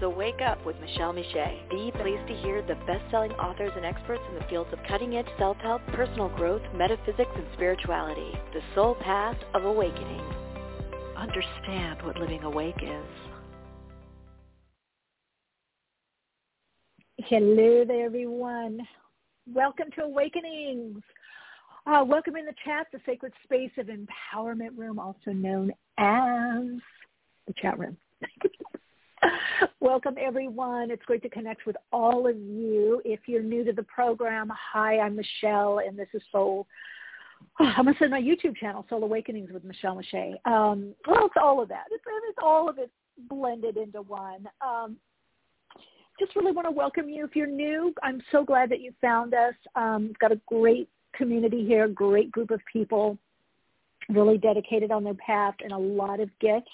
So Wake Up with Michele Meiche, Be pleased to hear the best-selling authors and experts in the fields of cutting-edge self-help, personal growth, metaphysics, and spirituality. The soul path of awakening. Understand what living awake is. Hello there, everyone. Welcome to Awakenings. Uh, welcome in the chat, the sacred space of empowerment room, also known as the chat room. Welcome, everyone. It's great to connect with all of you. If you're new to the program, hi, I'm Michele, and this is Soul. I'm going to say my YouTube channel, Soul Awakenings with Michele Meiche. Um, well, it's all of that. It's, it's all of it blended into one. Um, just really want to welcome you. If you're new, I'm so glad that you found us. Um, we've got a great community here, great group of people, really dedicated on their path, and a lot of gifts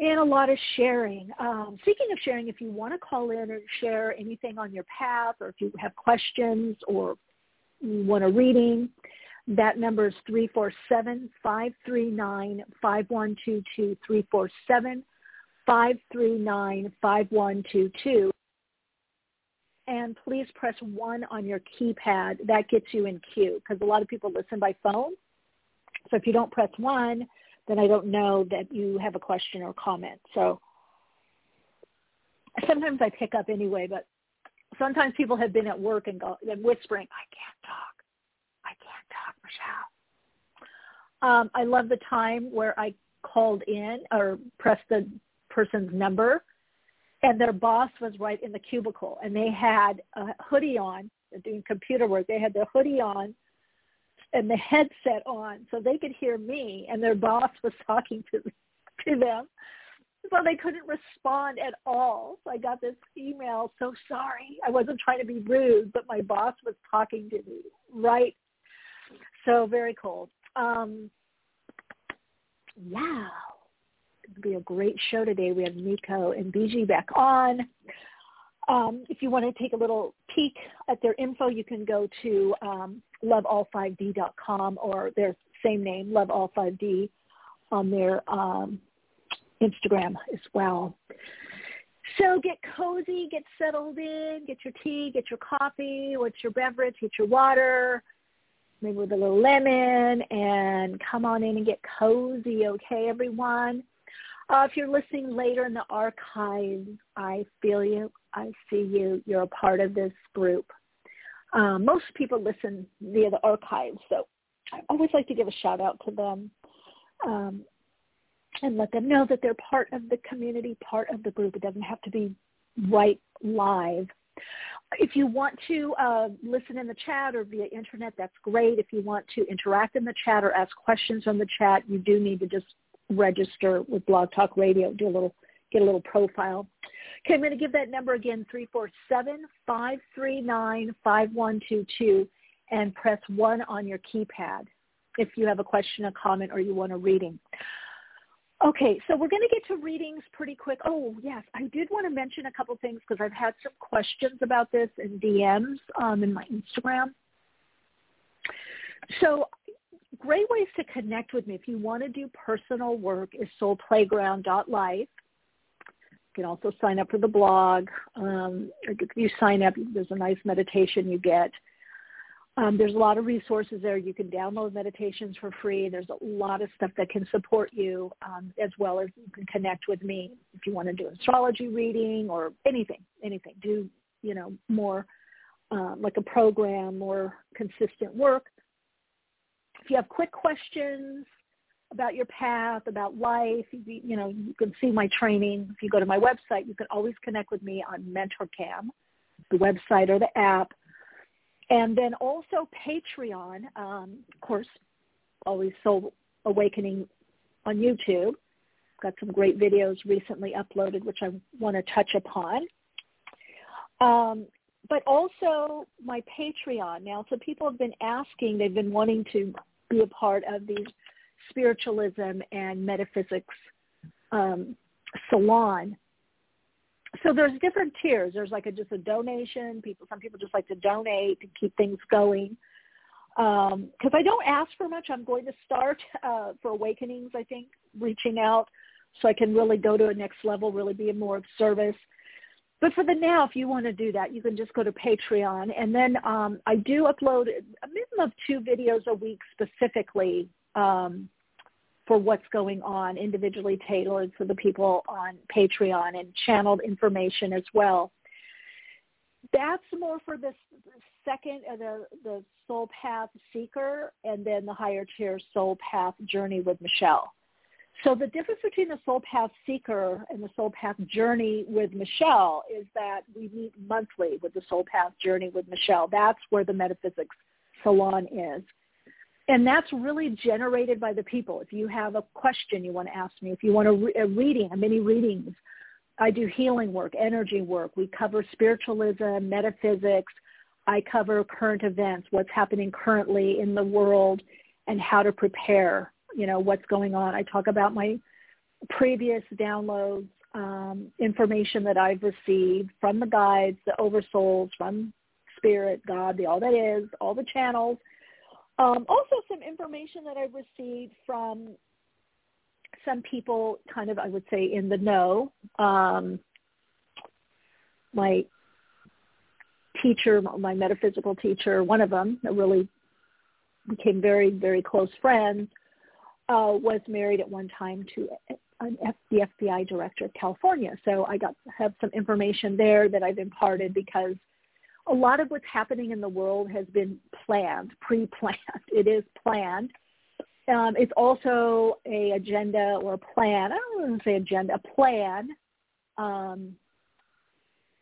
and a lot of sharing. Um, speaking of sharing, if you want to call in and share anything on your path or if you have questions or you want a reading, that number is 347-539-5122, 347-539-5122. And please press 1 on your keypad. That gets you in queue because a lot of people listen by phone. So if you don't press 1, then I don't know that you have a question or comment. So sometimes I pick up anyway, but sometimes people have been at work and go and whispering, I can't talk. I can't talk, Michele. Um, I love the time where I called in or pressed the person's number and their boss was right in the cubicle and they had a hoodie on, doing computer work, they had their hoodie on and the headset on so they could hear me and their boss was talking to to them. So they couldn't respond at all. So i got this email so sorry i wasn't trying to be rude but my boss was talking to me right? So very cool um yeah it's going to be a great show today. We have Mikko and Biji back on um, if you want to take a little peek at their info, you can go to um, loveall5d.com or their same name, loveall5d, on their um, Instagram as well. So get cozy, get settled in, get your tea, get your coffee, what's your beverage, get your water, maybe with a little lemon, and come on in and get cozy, okay, everyone? Uh, if you're listening later in the archives, I feel you. I see you. You're a part of this group. Um, most people listen via the archives, so I always like to give a shout out to them um, and let them know that they're part of the community, part of the group. It doesn't have to be right live. If you want to uh, listen in the chat or via internet, that's great. If you want to interact in the chat or ask questions on the chat, you do need to just register with Blog Talk Radio, do a little, get a little profile. Okay, I'm going to give that number again, 347-539-5122, and press 1 on your keypad if you have a question, a comment, or you want a reading. Okay, so we're going to get to readings pretty quick. Oh, yes, I did want to mention a couple things because I've had some questions about this in DMs um, in my Instagram. So great ways to connect with me if you want to do personal work is soulplayground.life. You can also sign up for the blog. Um, if you sign up, there's a nice meditation you get. Um, there's a lot of resources there. You can download meditations for free. There's a lot of stuff that can support you, um, as well as you can connect with me if you want to do astrology reading or anything, anything. Do you know more uh, like a program, more consistent work you have quick questions about your path, about life, you, you know, you can see my training. If you go to my website, you can always connect with me on MentorCam, the website or the app. And then also Patreon, um, of course, always Soul Awakening on YouTube. Got some great videos recently uploaded, which I want to touch upon. Um, but also my Patreon now. So people have been asking, they've been wanting to be a part of these spiritualism and metaphysics um, salon. So there's different tiers. There's like a, just a donation. People, some people just like to donate to keep things going. Because um, I don't ask for much. I'm going to start uh, for Awakenings. I think reaching out so I can really go to a next level, really be more of service. But for the now, if you want to do that, you can just go to Patreon. And then um, I do upload a minimum of two videos a week specifically um, for what's going on, individually tailored for the people on Patreon and channeled information as well. That's more for the second, uh, the, the Soul Path Seeker, and then the higher tier Soul Path Journey with Michele. So the difference between the Soul Path Seeker and the Soul Path Journey with Michele is that we meet monthly with the Soul Path Journey with Michele. That's where the Metaphysics Salon is. And that's really generated by the people. If you have a question you want to ask me, if you want a, re- a reading, mini readings, I do healing work, energy work. We cover spiritualism, metaphysics. I cover current events, what's happening currently in the world, and how to prepare you know, what's going on. I talk about my previous downloads, um, information that I've received from the guides, the oversouls, from Spirit, God, the all that is, all the channels. Um, also some information that I've received from some people kind of, I would say, in the know. Um, my teacher, my metaphysical teacher, one of them, that really became very, very close friends, uh, was married at one time to F- the FBI director of California. So I got have some information there that I've imparted because a lot of what's happening in the world has been planned, pre-planned. It is planned. Um, it's also a agenda or a plan. I don't want to say agenda, a plan um,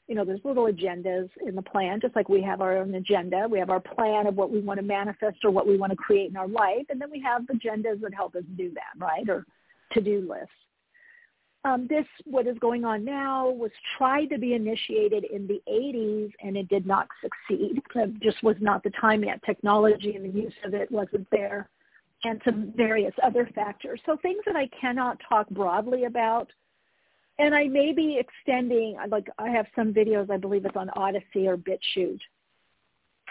you know, there's little agendas in the plan, just like we have our own agenda. We have our plan of what we want to manifest or what we want to create in our life, and then we have agendas that help us do that, right, or to-do lists. Um, this, what is going on now, was tried to be initiated in the 80s, and it did not succeed. It just was not the time yet. Technology and the use of it wasn't there, and some various other factors. So things that I cannot talk broadly about – and I may be extending, like I have some videos, I believe it's on Odysee or BitChute,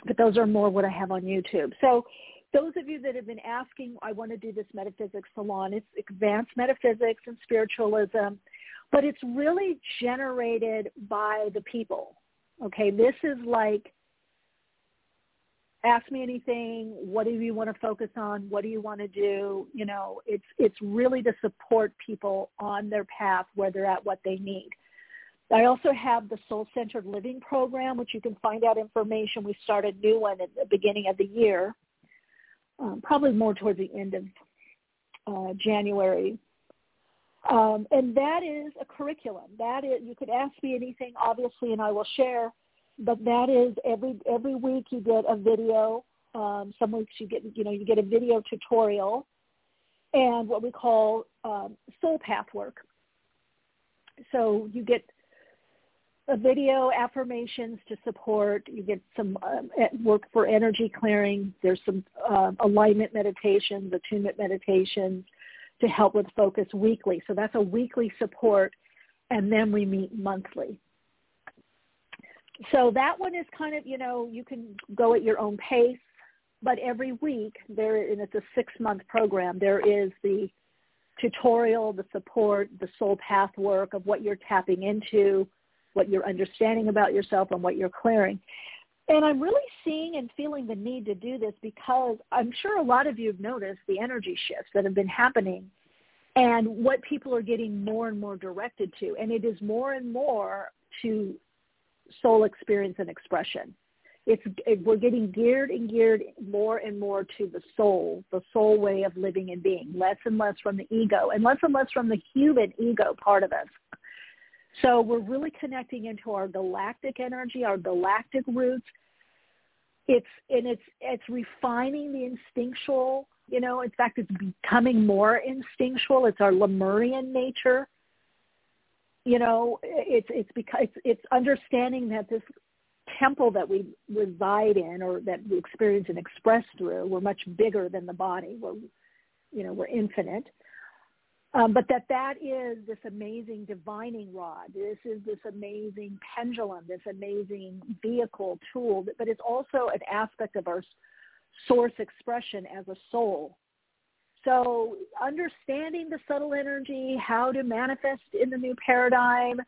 but those are more what I have on YouTube. So those of you that have been asking, I want to do this metaphysics salon. It's advanced metaphysics and spiritualism, but it's really generated by the people. Okay, this is like ask me anything what do you want to focus on what do you want to do? You know it's it's really to support people on their path where they're at what they need. I also have the soul centered living program which you can find out information. We started a new one at the beginning of the year um, probably more towards the end of uh, january. Um, and that is a curriculum. That is you could ask me anything obviously and i will share but that is every every week you get a video. Um, some weeks you get you know you get a video tutorial, and what we call um, soul path work. So you get a video affirmations to support. You get some um, work for energy clearing. There's some uh, alignment meditations, attunement meditations to help with focus weekly. So that's a weekly support, and then we meet monthly so that one is kind of, you know, you can go at your own pace, but every week there, and it's a six month program, there is the tutorial, the support, the soul path work of what you're tapping into, what you're understanding about yourself and what you're clearing. And I'm really seeing and feeling the need to do this because I'm sure a lot of you have noticed the energy shifts that have been happening and what people are getting more and more directed to. And it is more and more to soul experience and expression. It's it, we're getting geared and geared more and more to the soul, the soul way of living and being, less and less from the ego, and less and less from the human ego part of us. So we're really connecting into our galactic energy, our galactic roots, it's and it's it's refining the instinctual you know in fact it's becoming more instinctual it's our lemurian nature you know it's it's because it's, understanding that this temple that we reside in or that we experience and express through we're much bigger than the body we're you know we're infinite um, but that that is this amazing divining rod. This is this amazing pendulum, this amazing vehicle tool. But it's also an aspect of our source expression as a soul. So understanding the subtle energy, how to manifest in the new paradigm,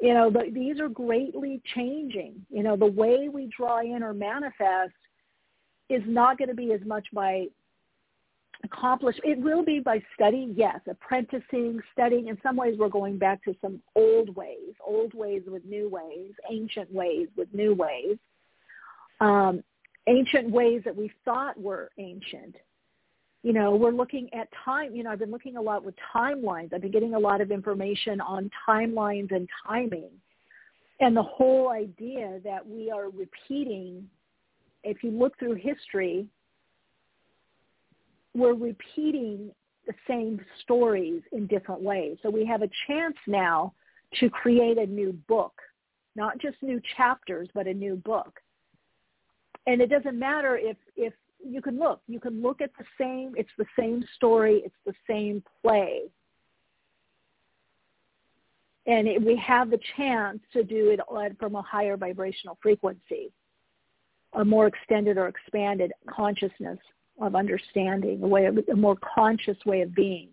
you know, the, these are greatly changing. You know, the way we draw in or manifest is not going to be as much by accomplish it will be by study yes apprenticing studying in some ways we're going back to some old ways old ways with new ways ancient ways with new ways um, ancient ways that we thought were ancient you know we're looking at time you know i've been looking a lot with timelines i've been getting a lot of information on timelines and timing and the whole idea that we are repeating if you look through history we're repeating the same stories in different ways. So we have a chance now to create a new book, not just new chapters, but a new book. And it doesn't matter if, if you can look, you can look at the same, it's the same story, it's the same play. And it, we have the chance to do it from a higher vibrational frequency, a more extended or expanded consciousness of understanding, a way of, a more conscious way of being.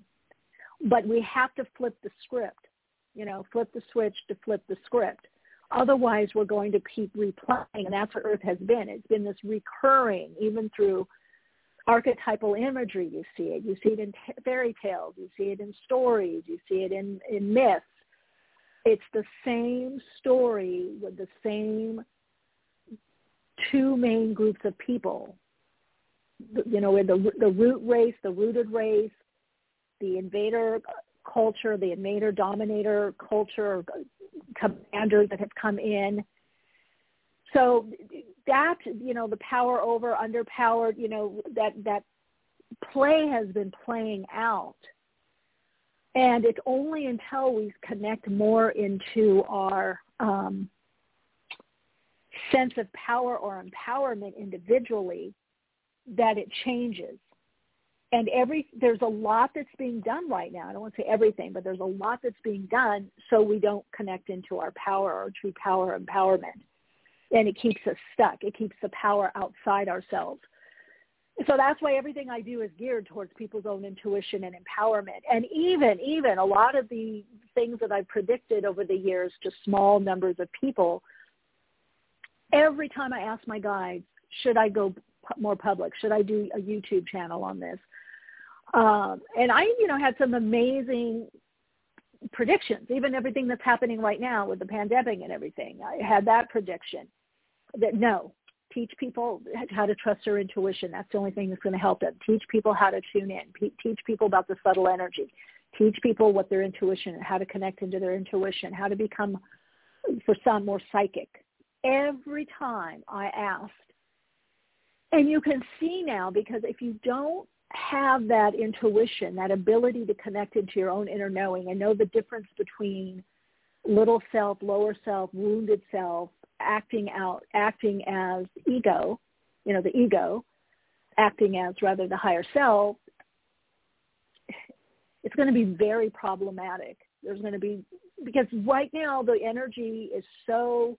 But we have to flip the script, you know, flip the switch to flip the script. Otherwise, we're going to keep replaying, and that's what Earth has been. It's been this recurring, even through archetypal imagery. You see it. You see it in t- fairy tales. You see it in stories. You see it in, in myths. It's the same story with the same two main groups of people you know, the the root race, the rooted race, the invader culture, the invader dominator culture, commanders that have come in. So that you know, the power over, underpowered, you know, that that play has been playing out. And it's only until we connect more into our um, sense of power or empowerment individually that it changes. And every there's a lot that's being done right now. I don't want to say everything, but there's a lot that's being done so we don't connect into our power or true power empowerment. And it keeps us stuck. It keeps the power outside ourselves. So that's why everything I do is geared towards people's own intuition and empowerment. And even, even a lot of the things that I've predicted over the years to small numbers of people, every time I ask my guides, should I go more public? Should I do a YouTube channel on this? Um, and I, you know, had some amazing predictions, even everything that's happening right now with the pandemic and everything. I had that prediction that no, teach people how to trust their intuition. That's the only thing that's going to help them. Teach people how to tune in. teach people about the subtle energy. Teach people what their intuition, how to connect into their intuition, how to become, for some, more psychic. Every time I asked and you can see now because if you don't have that intuition, that ability to connect into your own inner knowing and know the difference between little self, lower self, wounded self, acting out, acting as ego, you know, the ego, acting as rather the higher self, it's going to be very problematic. There's going to be, because right now the energy is so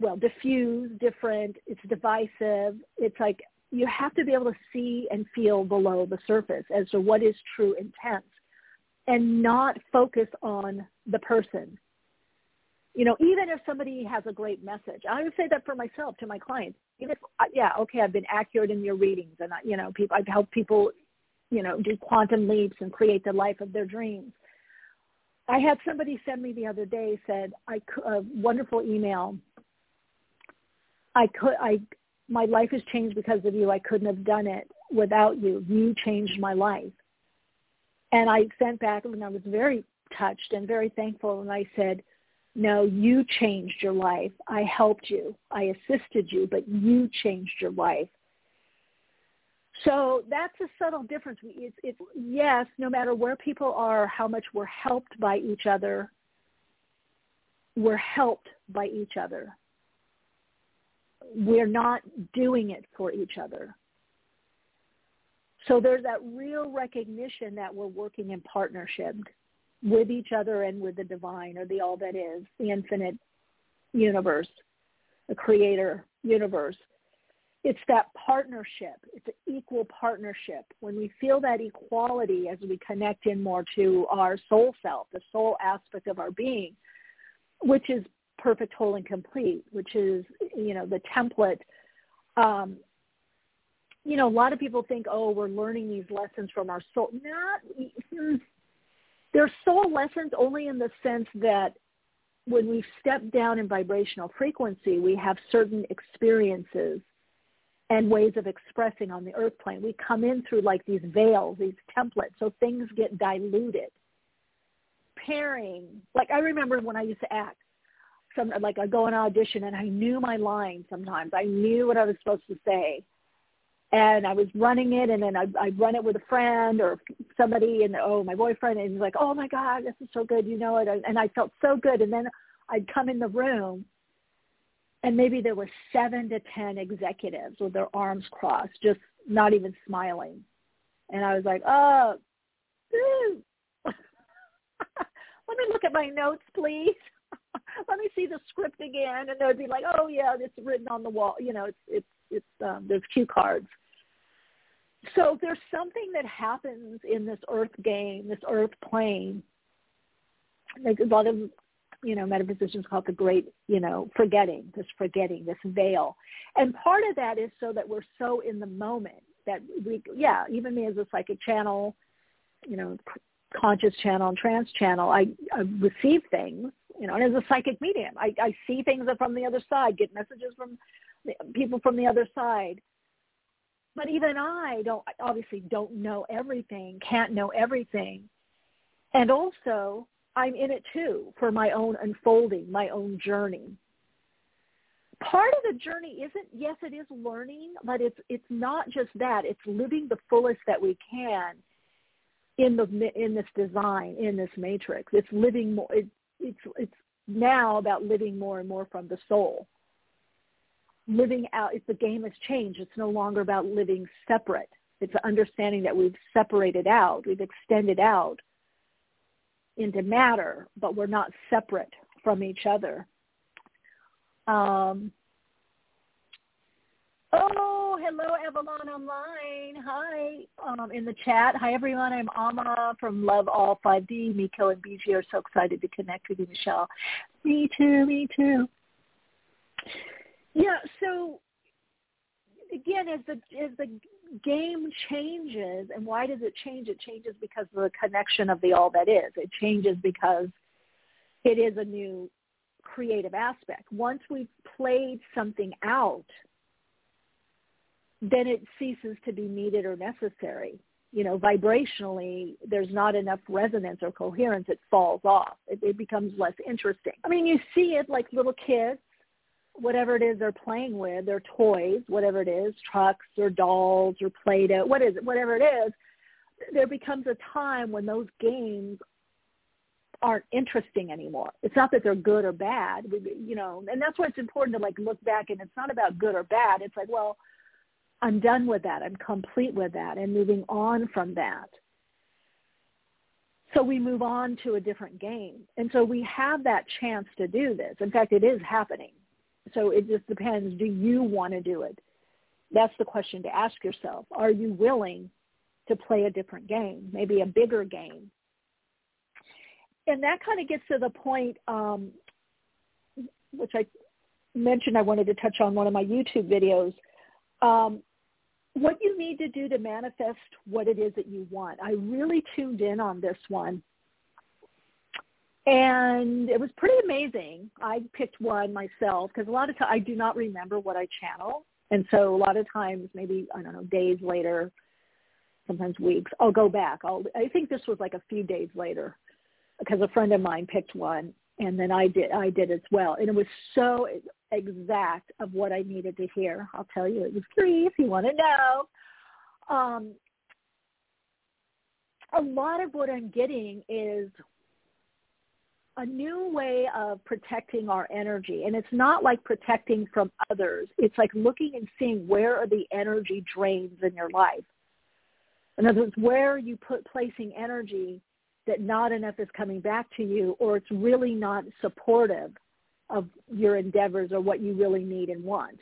well, diffused, different, it's divisive. It's like you have to be able to see and feel below the surface as to what is true intent and not focus on the person. You know, even if somebody has a great message, I would say that for myself, to my clients, even if, uh, yeah, okay, I've been accurate in your readings and, I, you know, people, I've helped people, you know, do quantum leaps and create the life of their dreams. I had somebody send me the other day said I a wonderful email I could I my life has changed because of you. I couldn't have done it without you. You changed my life. And I sent back and I was very touched and very thankful and I said, No, you changed your life. I helped you. I assisted you, but you changed your life. So that's a subtle difference. It's, it's yes, no matter where people are, how much we're helped by each other, we're helped by each other. We're not doing it for each other. So there's that real recognition that we're working in partnership with each other and with the divine or the all that is, the infinite universe, the creator universe. It's that partnership. It's an equal partnership. When we feel that equality as we connect in more to our soul self, the soul aspect of our being, which is perfect, whole, and complete, which is, you know, the template. Um, you know, a lot of people think, oh, we're learning these lessons from our soul. Not, hmm, they're soul lessons only in the sense that when we step down in vibrational frequency, we have certain experiences and ways of expressing on the earth plane. We come in through like these veils, these templates, so things get diluted. Pairing, like I remember when I used to act, some like I go on audition and I knew my line sometimes. I knew what I was supposed to say. And I was running it and then I I'd run it with a friend or somebody and oh my boyfriend and he's like, Oh my God, this is so good, you know it and I felt so good and then I'd come in the room and maybe there were seven to ten executives with their arms crossed, just not even smiling. And I was like, oh, let me look at my notes, please. let me see the script again. And they'd be like, oh yeah, it's written on the wall. You know, it's it's it's um, there's cue cards. So there's something that happens in this earth game, this earth plane. Like a lot of you know, metaphysicians call it the great, you know, forgetting, this forgetting, this veil. And part of that is so that we're so in the moment that we, yeah, even me as a psychic channel, you know, conscious channel and trance channel, I, I receive things, you know, and as a psychic medium, I, I see things from the other side, get messages from people from the other side. But even I don't, obviously don't know everything, can't know everything. And also, I'm in it too for my own unfolding, my own journey. Part of the journey isn't yes, it is learning, but it's it's not just that. It's living the fullest that we can in the in this design, in this matrix. It's living more. It, it's it's now about living more and more from the soul. Living out. If the game has changed, it's no longer about living separate. It's understanding that we've separated out, we've extended out into matter, but we're not separate from each other. Um, oh, hello, Evelyn online. Hi, um, in the chat. Hi, everyone. I'm Ama from Love All 5D. Mikko and Biji are so excited to connect with you, Michele. Me too, me too. Yeah, so again, as the as the game changes, and why does it change? It changes because of the connection of the all that is. It changes because it is a new creative aspect. Once we've played something out, then it ceases to be needed or necessary. You know, vibrationally, there's not enough resonance or coherence. It falls off. It, it becomes less interesting. I mean, you see it like little kids whatever it is they're playing with, their toys, whatever it is, trucks or dolls or Play-Doh, what is it, whatever it is, there becomes a time when those games aren't interesting anymore. It's not that they're good or bad, you know, and that's why it's important to like look back and it's not about good or bad. It's like, well, I'm done with that. I'm complete with that and moving on from that. So we move on to a different game. And so we have that chance to do this. In fact, it is happening. So it just depends. Do you want to do it? That's the question to ask yourself. Are you willing to play a different game, maybe a bigger game? And that kind of gets to the point, um, which I mentioned I wanted to touch on one of my YouTube videos. Um, what you need to do to manifest what it is that you want. I really tuned in on this one and it was pretty amazing. I picked one myself because a lot of times I do not remember what I channel, and so a lot of times, maybe I don't know, days later, sometimes weeks, I'll go back. I'll. I think this was like a few days later because a friend of mine picked one, and then I did I did as well, and it was so exact of what I needed to hear. I'll tell you, it was free if you want to know. Um, a lot of what I'm getting is a new way of protecting our energy. And it's not like protecting from others. It's like looking and seeing where are the energy drains in your life. In other words, where are you put placing energy that not enough is coming back to you or it's really not supportive of your endeavors or what you really need and want.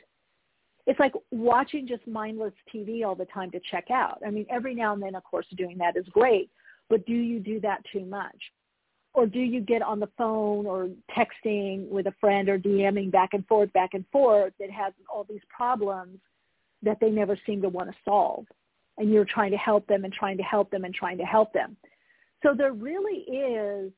It's like watching just mindless TV all the time to check out. I mean, every now and then, of course, doing that is great, but do you do that too much? Or do you get on the phone or texting with a friend or DMing back and forth, back and forth that has all these problems that they never seem to want to solve? And you're trying to help them and trying to help them and trying to help them. So there really is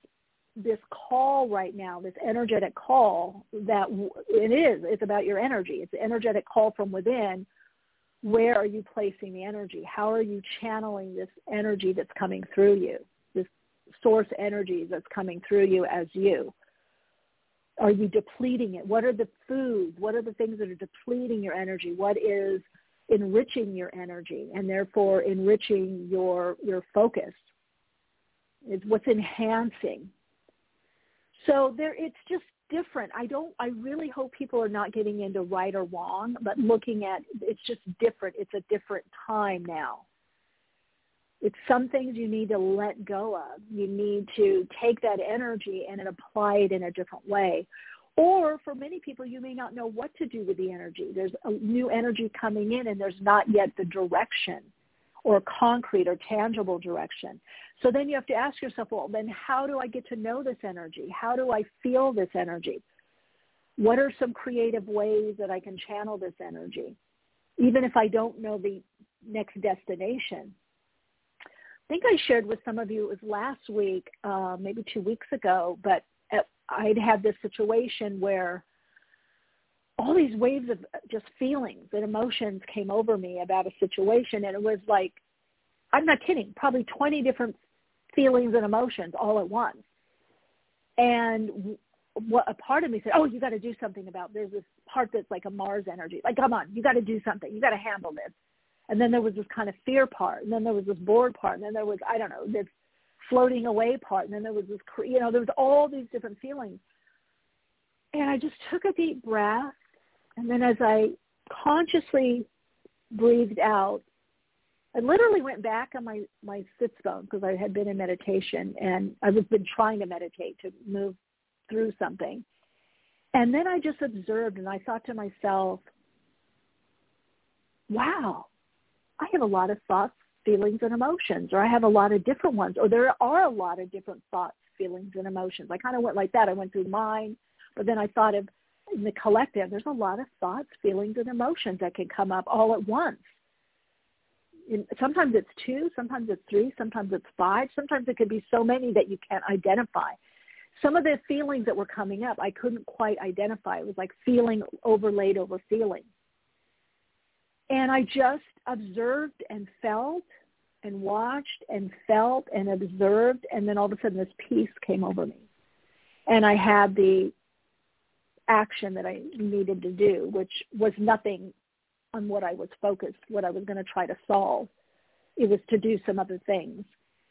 this call right now, this energetic call that it is, it's about your energy. It's an energetic call from within. Where are you placing the energy? How are you channeling this energy that's coming through you, this source energy that's coming through you as you? Are you depleting it? What are the foods? What are the things that are depleting your energy? What is enriching your energy and therefore enriching your your focus? It's what's enhancing so there, it's just different. I don't. I really hope people are not getting into right or wrong, but looking at it's just different. It's a different time now. It's some things you need to let go of. You need to take that energy and apply it in a different way. Or for many people, you may not know what to do with the energy. There's a new energy coming in and there's not yet the direction or concrete or tangible direction. So then you have to ask yourself, well, then how do I get to know this energy? How do I feel this energy? What are some creative ways that I can channel this energy, even if I don't know the next destination? I think I shared with some of you, it was last week, uh, maybe two weeks ago, but I'd had this situation where all these waves of uh, just feelings and emotions came over me about a situation and it was like i'm not kidding probably 20 different feelings and emotions all at once. And what a part of me said oh you got to do something about there's this part that's like a mars energy like come on you got to do something you got to handle this. And then there was this kind of fear part and then there was this bored part and then there was i don't know this floating away part and then there was this you know there was all these different feelings. And I just took a deep breath and then as I consciously breathed out, I literally went back on my, my sits bone because I had been in meditation and I was been trying to meditate to move through something. And then I just observed and I thought to myself, wow, I have a lot of thoughts, feelings, and emotions, or I have a lot of different ones, or there are a lot of different thoughts, feelings, and emotions. I kind of went like that. I went through mine, but then I thought of in the collective, there's a lot of thoughts, feelings, and emotions that can come up all at once. And sometimes it's two, sometimes it's three, sometimes it's five, sometimes it could be so many that you can't identify. Some of the feelings that were coming up, I couldn't quite identify. It was like feeling overlaid over feeling. And I just observed and felt and watched and felt and observed, and then all of a sudden this peace came over me. And I had the action that I needed to do, which was nothing on what I was focused, what I was going to try to solve. It was to do some other things.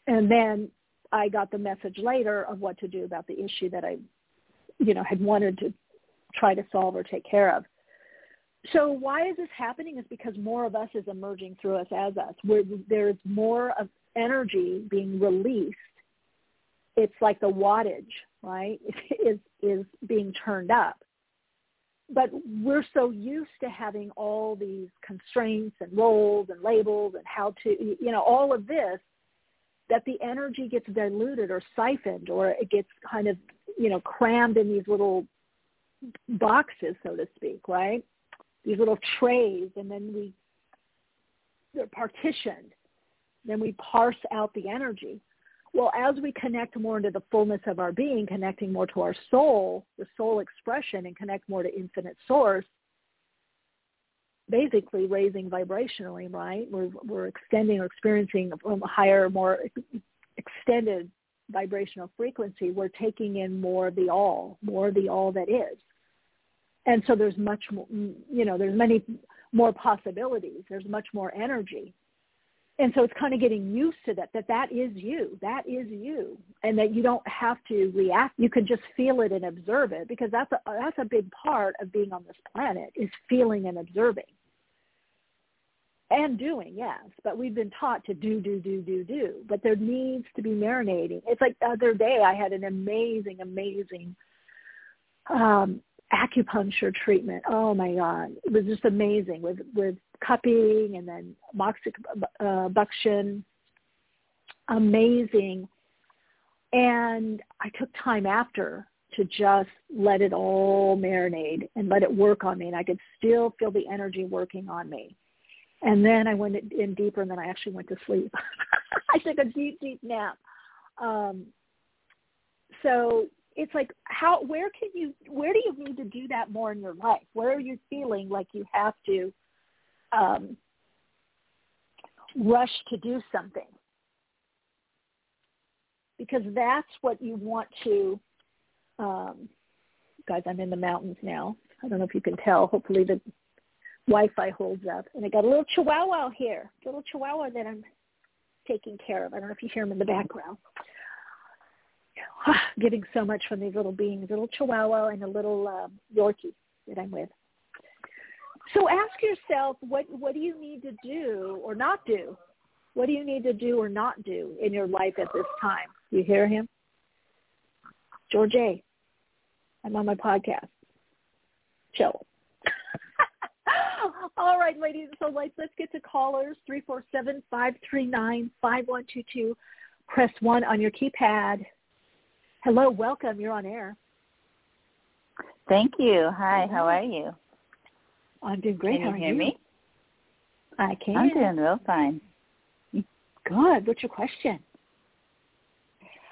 And then I got the message later of what to do about the issue that I, you know, had wanted to try to solve or take care of. So why is this happening is because more of us is emerging through us as us. Where there's more of energy being released. It's like the wattage, right, is is being turned up but we're so used to having all these constraints and roles and labels and how to, you know, all of this that the energy gets diluted or siphoned or it gets kind of, you know, crammed in these little boxes, so to speak, right? These little trays and then we, they're partitioned. Then we parse out the energy. Well, as we connect more into the fullness of our being, connecting more to our soul, the soul expression, and connect more to infinite source, basically raising vibrationally, right? We're, we're extending or experiencing a higher, more extended vibrational frequency, we're taking in more of the all, more of the all that is. And so there's much more, you know, there's many more possibilities. There's much more energy. And so it's kind of getting used to that, that that is you. That is you. And that you don't have to react. You can just feel it and observe it because that's a, that's a big part of being on this planet is feeling and observing and doing, yes. But we've been taught to do, do, do, do, do. But there needs to be marinating. It's like the other day I had an amazing, amazing um, acupuncture treatment. Oh my God, it was just amazing with with cupping and then moxibustion. Uh, amazing. And I took time after to just let it all marinate and let it work on me, and I could still feel the energy working on me. And then I went in deeper, and then I actually went to sleep. I took a deep, deep nap. Um, so it's like how where can you where do you need to do that more in your life? Where are you feeling like you have to um, rush to do something? Because that's what you want to. Um, guys, I'm in the mountains now. I don't know if you can tell. Hopefully the Wi-Fi holds up. And I got a little chihuahua here, little chihuahua that I'm taking care of. I don't know if you hear him in the background. Getting so much from these little beings, little chihuahua and a little um, Yorkie that I'm with. So ask yourself, what what do you need to do or not do? What do you need to do or not do in your life at this time? You hear him? George A. I'm on my podcast. Chill. All right, ladies. So let's let's get to callers. Three four seven five three nine five one two two. Press one on your keypad. Hello, welcome. You're on air. Thank you. Hi, how are you? I'm doing great. Can how you hear you? me? I can. I'm doing real fine. Good. What's your question?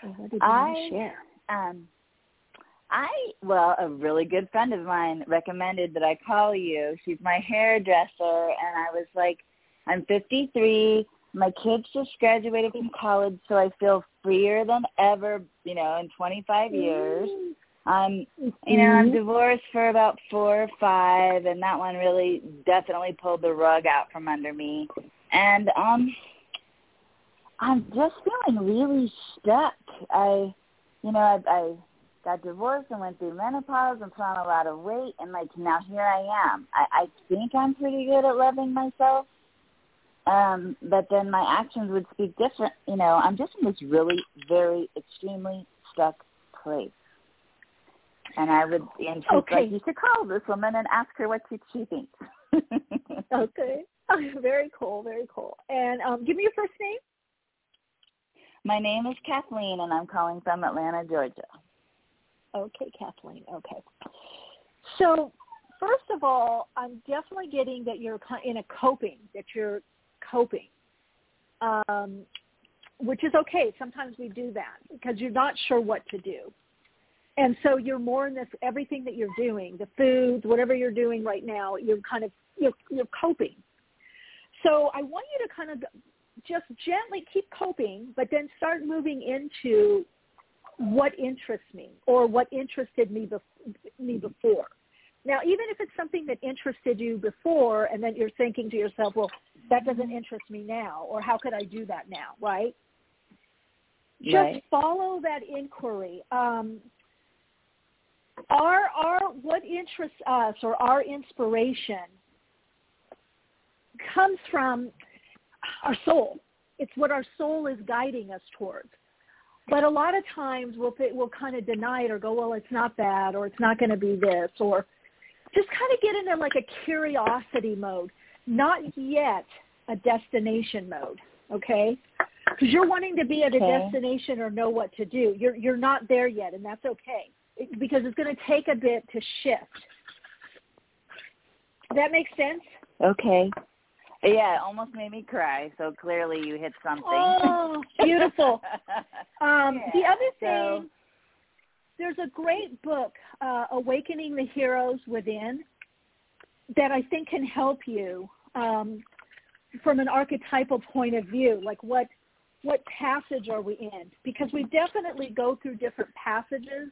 What did you I share? um I well, a really good friend of mine recommended that I call you. She's my hairdresser and I was like, I'm 53. My kids just graduated from college, so I feel freer than ever, you know, in 25 years. I'm, you know, I'm divorced for about four or five, and that one really definitely pulled the rug out from under me. And um, I'm just feeling really stuck. I, you know, I, I got divorced and went through menopause and put on a lot of weight and like now here I am. I, I think I'm pretty good at loving myself. Um, but then my actions would speak different. You know, I'm just in this really, very, extremely stuck place. And I would, and she's Okay. like, you should call this woman and ask her what she, she thinks. Okay. very cool. Very cool. And um, give me your first name. My name is Kathleen, and I'm calling from Atlanta, Georgia. Okay, Kathleen. Okay. So, first of all, I'm definitely getting that you're in a coping, that you're coping, um, which is okay. Sometimes we do that because you're not sure what to do. And so you're more in this, everything that you're doing, the foods, whatever you're doing right now, you're kind of, you're, you're coping. So I want you to kind of just gently keep coping, but then start moving into what interests me or what interested me, bef- me before. Now, even if it's something that interested you before and then you're thinking to yourself, well, that doesn't interest me now, or how could I do that now, right? Just Right. follow that inquiry. Um, our, our, what interests us or our inspiration comes from our soul. It's what our soul is guiding us towards. But a lot of times we'll we'll kind of deny it or go, well, it's not that, or it's not going to be this, or just kind of get into like a curiosity mode, not yet a destination mode. Okay, because you're wanting to be at a destination or know what to do. You're you're not there yet, and that's okay because it's going to take a bit to shift. That makes sense? Okay. Yeah, it almost made me cry. So clearly you hit something. Oh, beautiful. Um, the Yeah, other so- thing, there's a great book, uh, Awakening the Heroes Within, that I think can help you um, from an archetypal point of view, like what what passage are we in? Because we definitely go through different passages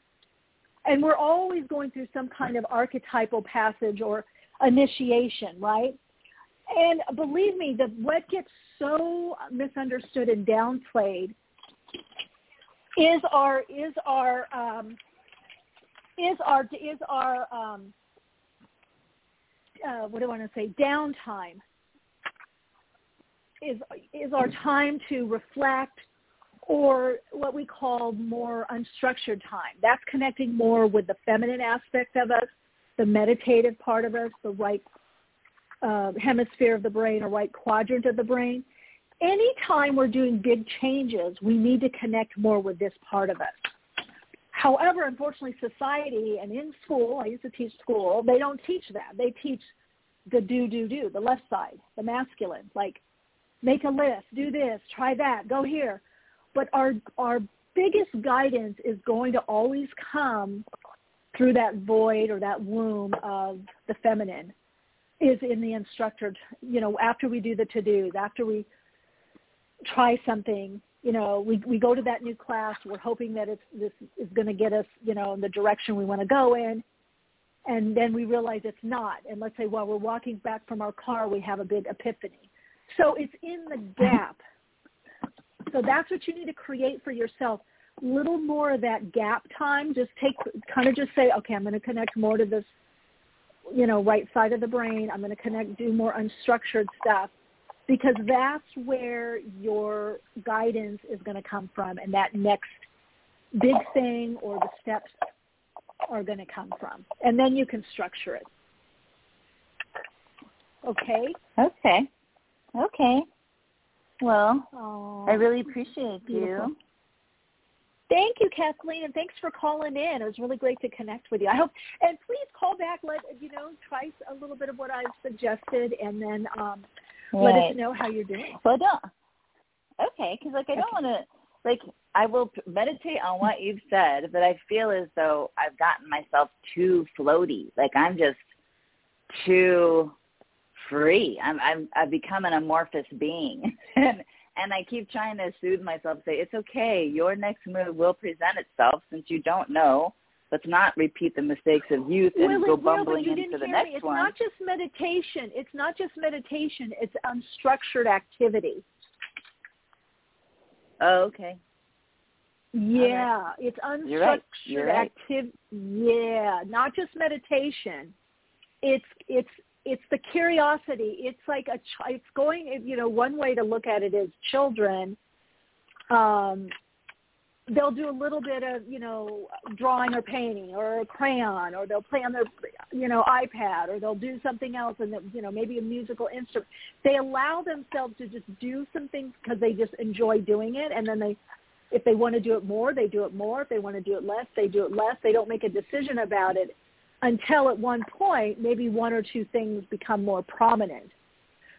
and we're always going through some kind of archetypal passage or initiation, right? And believe me, what gets so misunderstood and downplayed is our is our um, is our is our um, uh, what do I want to say downtime is is our time to reflect or what we call more unstructured time. That's connecting more with the feminine aspect of us, the meditative part of us, the right uh, hemisphere of the brain or right quadrant of the brain. Anytime we're doing big changes, we need to connect more with this part of us. However, unfortunately, society and in school, I used to teach school, they don't teach that. They teach the do, do, do, the left side, the masculine, like make a list, do this, try that, go here. But our our biggest guidance is going to always come through that void or that womb of the feminine is in the instructor you know after we do the to dos after we try something you know we we go to that new class we're hoping that it's this is going to get us you know in the direction we want to go in and then we realize it's not. And let's say while we're walking back from our car we have a big epiphany. So it's in the gap so that's what you need to create for yourself. Little more of that gap time. Just take, kind of just say, okay, I'm going to connect more to this, you know, right side of the brain. I'm going to connect, do more unstructured stuff because that's where your guidance is going to come from and that next big thing or the steps are going to come from. And then you can structure it. Okay? Okay. Okay. Well, Aww. I really appreciate Beautiful. you. Thank you, Kathleen, and thanks for calling in. It was really great to connect with you. I hope, and please call back. Let you know, try a little bit of what I've suggested, and then um, right. let us know how you're doing. Well, don't. Okay, because like I don't want to. Like I will meditate on what you've said, but I feel as though I've gotten myself too floaty. Like I'm just too free. I'm I'm I've become an amorphous being. and and I keep trying to soothe myself, say, It's okay, your next move will present itself since you don't know. Let's not repeat the mistakes of youth and Willie, go bumbling Will, into the next me. It's one. It's not just meditation. It's not just meditation. It's unstructured activity. Oh, okay. Yeah, right. it's unstructured You're right. You're right. activity. Yeah, not just meditation. It's it's it's the curiosity. It's like a it's going. You know, one way to look at it is children. Um, they'll do a little bit of you know drawing or painting or a crayon or they'll play on their you know iPad or they'll do something else and you know maybe a musical instrument. They allow themselves to just do some things because they just enjoy doing it and then they if they want to do it more, they do it more. If they want to do it less, they do it less. They don't make a decision about it until at one point maybe one or two things become more prominent.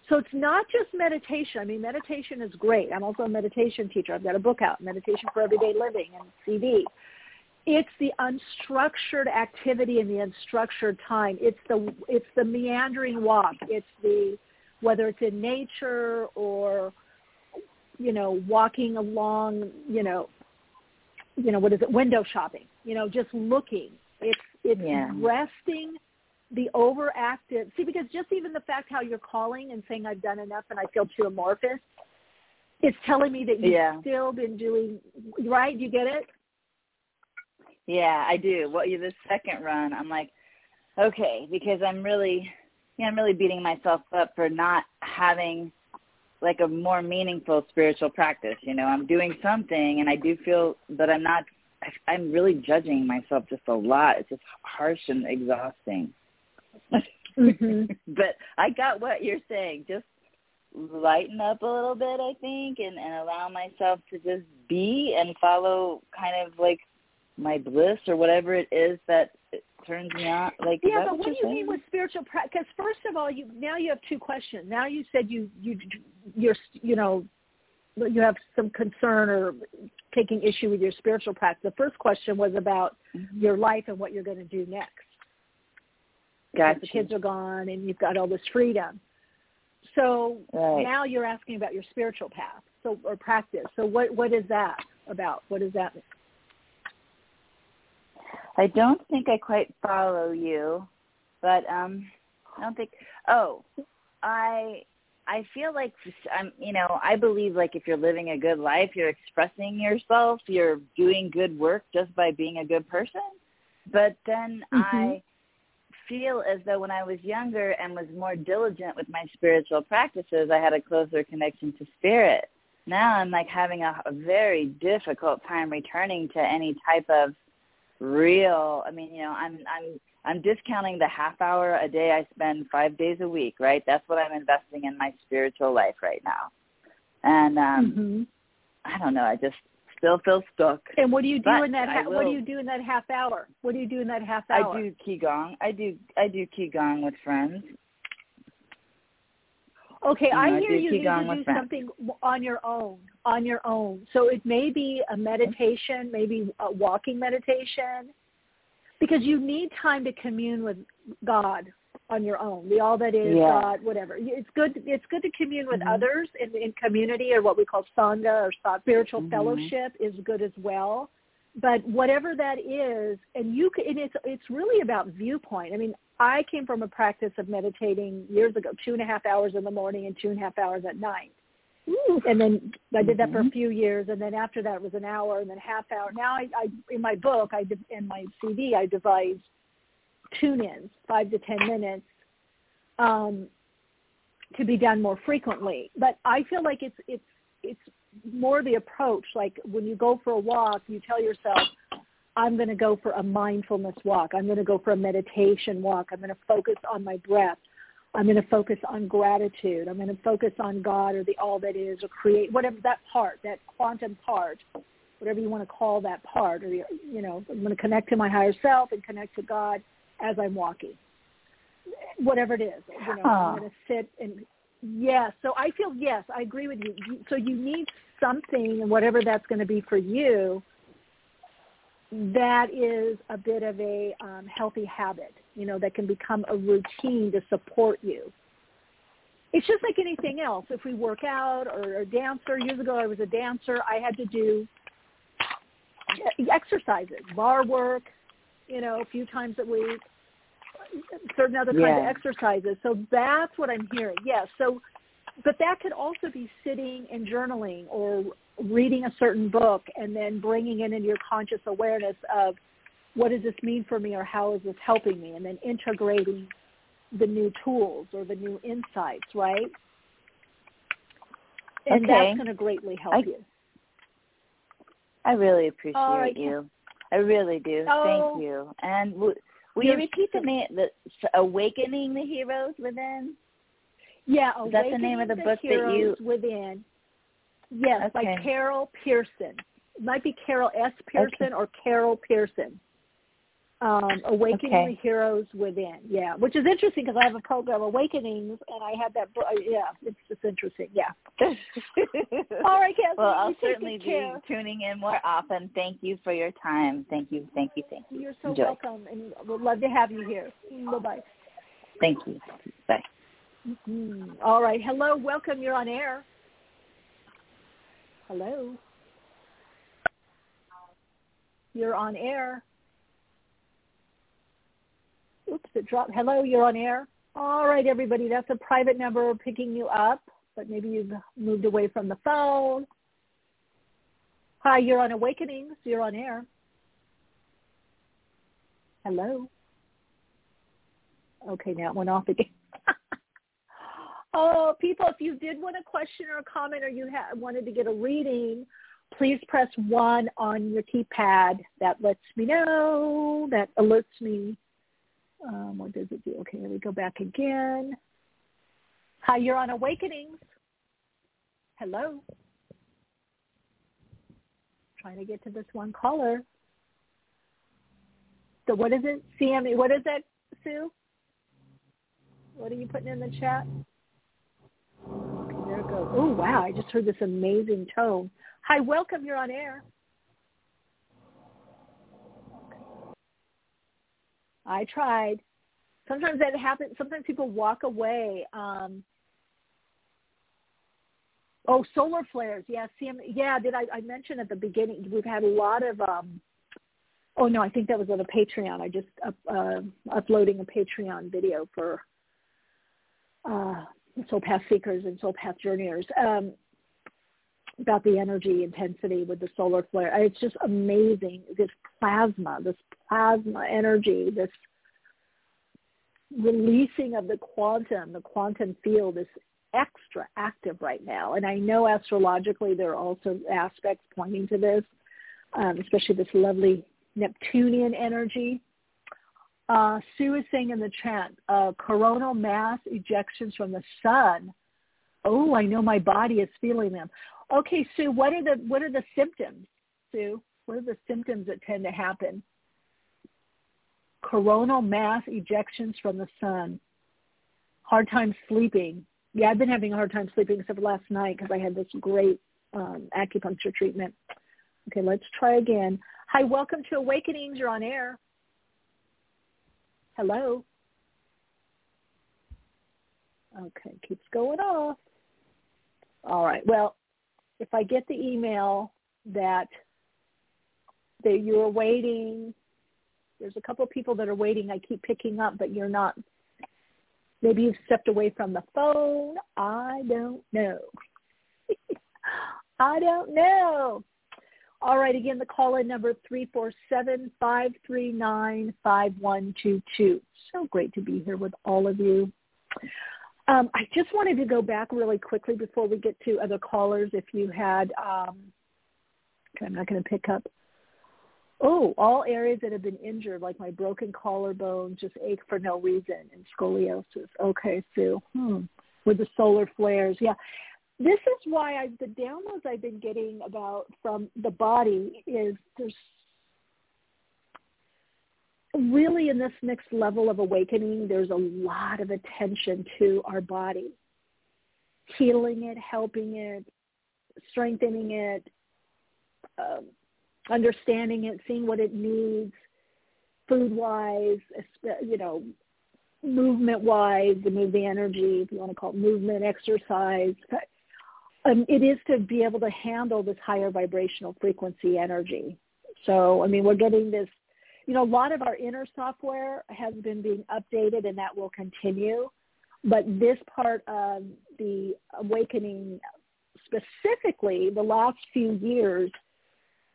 So it's not just meditation. I mean, meditation is great. I'm also a meditation teacher. I've got a book out, Meditation for Everyday Living and CD. It's the unstructured activity and the unstructured time. It's the it's the meandering walk. It's the whether it's in nature or you know walking along, you know, you know what is it? Window shopping. You know, just looking. It's it's yeah. resting the overactive. See, because just even the fact how you're calling and saying I've done enough and I feel too amorphous, it's telling me that you've yeah. still been doing right. Do you get it? Yeah, I do. Well, you the second run, I'm like, okay, because I'm really, yeah, I'm really beating myself up for not having like a more meaningful spiritual practice. You know, I'm doing something, and I do feel that I'm not I, I'm really judging myself just a lot. It's just harsh and exhausting. mm-hmm. but I got what you're saying. Just lighten up a little bit, I think, and, and allow myself to just be and follow kind of like my bliss or whatever it is that turns me on. Like, yeah, but what, what do you saying? mean with spiritual practice? Because first of all, you now you have two questions. Now you said you you you're you know you have some concern or taking issue with your spiritual practice. The first question was about mm-hmm. your life and what you're going to do next. Gotcha. The kids are gone and you've got all this freedom. So right. now you're asking about your spiritual path. So or practice. So what what is that about? What does that mean? I don't think I quite follow you, but um I don't think oh, I I feel like I'm, you know, I believe like if you're living a good life, you're expressing yourself, you're doing good work just by being a good person. But then mm-hmm. I feel as though when I was younger and was more diligent with my spiritual practices, I had a closer connection to spirit. Now I'm like having a, a very difficult time returning to any type of real. I mean, you know, I'm I'm I'm discounting the half hour a day I spend five days a week, right? That's what I'm investing in my spiritual life right now. And um mm-hmm. I don't know, I just still feel stuck. And what do you do but in that ha- what do you do in that half hour? What do you do in that half hour? I do qigong. I do I do qigong with friends. Okay, you I know, hear I you need to do friends. something on your own, on your own. So it may be a meditation, maybe a walking meditation, because you need time to commune with God on your own, the all that is yeah. God, whatever. It's good. It's good to commune with mm-hmm. others in, in community or what we call sangha or spiritual mm-hmm. fellowship is good as well. But whatever that is, and you can, and it's it's really about viewpoint. I mean, I came from a practice of meditating years ago, two and a half hours in the morning and two and a half hours at night. And then I did that for a Mm-hmm. few years, and then after that was an hour, and then half hour. Now I, I in my book, I in my CD, I devised tune-ins, five to ten minutes, um, to be done more frequently. But I feel like it's it's it's more the approach. Like when you go for a walk, you tell yourself, I'm going to go for a mindfulness walk. I'm going to go for a meditation walk. I'm going to focus on my breath. I'm going to focus on gratitude. I'm going to focus on God or the all that is or create whatever that part, that quantum part, whatever you want to call that part. Or you know, I'm going to connect to my higher self and connect to God as I'm walking. Whatever it is, you know, I'm going to sit and yes. So I feel yes, I agree with you. So you need something, and whatever that's going to be for you, that is a bit of a um, healthy habit, you know, that can become a routine to support you. It's just like anything else. If we work out or a dancer, years ago I was a dancer, I had to do exercises, bar work, you know, a few times a week, certain other kinds Yeah. of exercises. So that's what I'm hearing. Yes. So, but that could also be sitting and journaling or reading a certain book and then bringing it into your conscious awareness of what does this mean for me or how is this helping me and then integrating the new tools or the new insights, right? And Okay. that's going to greatly help I- you. I really appreciate right. you. I really do. Oh. Thank you. And w- will you repeat the name, the Awakening the Heroes Within? Yeah, Is that the name of the Awakening book that Heroes you- Within. Yes, by Carol Pearson. It might be Carol S. Pearson or Carol Pearson. Um, Awakening Okay. the Heroes Within. Yeah, which is interesting because I have a program, Awakenings, and I had that book. Yeah, it's just interesting. Yeah. All right, Kathleen. well, I'll certainly be care. tuning in more often. Thank you for your time. Thank you, thank you, thank you. You're so Enjoy. welcome, and we'd love to have you here. Bye bye. Thank you. Bye. Mm-hmm. All right. Hello. Welcome. You're on air. Hello. You're on air. Oops, it dropped. Hello, you're on air. All right, everybody. That's a private number picking you up, but maybe you've moved away from the phone. Hi, you're on Awakenings. You're on air. Hello. Okay, now it went off again. oh, people, if you did want a question or a comment or you ha- wanted to get a reading, please press 1 on your keypad. That lets me know. That alerts me. Um, what does it do? Okay, here we go back again. Hi, you're on Awakenings. Hello. Trying to get to this one caller. So what is it? CME, what is that, Sue? What are you putting in the chat? Okay, there it goes. Oh, wow. I just heard this amazing tone. Hi, welcome. You're on air. I tried. Sometimes that happens. Sometimes people walk away. Um, Oh, solar flares. Yeah, CM. Yeah, did I, I mention at the beginning? We've had a lot of. um Oh no, I think that was on a Patreon. I just up, uh, uploading a Patreon video for uh, soul path seekers and soul path journeyers um, about the energy intensity with the solar flare. It's just amazing. This plasma, this plasma energy, this releasing of the quantum, the quantum field is extra active right now. And I know astrologically there are also aspects pointing to this, um, especially this lovely Neptunian energy. Uh, Sue is saying in the chat, uh, coronal mass ejections from the sun. Oh, I know my body is feeling them. Okay, Sue, what are the what are the symptoms? Sue, what are the symptoms that tend to happen? Coronal mass ejections from the sun. Hard time sleeping. Yeah, I've been having a hard time sleeping except last night because I had this great um, acupuncture treatment. Okay, let's try again. Hi, welcome to Awakenings. You're on air. Hello. Okay, keeps going off. All right. Well, if I get the email that that you're waiting, there's a couple of people that are waiting. I keep picking up, but you're not. Maybe you've stepped away from the phone. I don't know. I don't know. All right, again, the call-in number three four seven five three nine five one two two. So great to be here with all of you. Um, I just wanted to go back really quickly before we get to other callers. If you had, um, I'm not going to pick up. Oh, all areas that have been injured, like my broken collarbone, just ache for no reason, and scoliosis. Okay, Sue. Hmm. With the solar flares, yeah this is why I the downloads I've been getting about from the body is there's really in this next level of awakening there's a lot of attention to our body healing it helping it strengthening it um, understanding it seeing what it needs food wise you know movement wise to move the energy if you want to call it movement exercise um, it is to be able to handle this higher vibrational frequency energy. So, I mean, we're getting this, you know, a lot of our inner software has been being updated and that will continue. But this part of the awakening specifically the last few years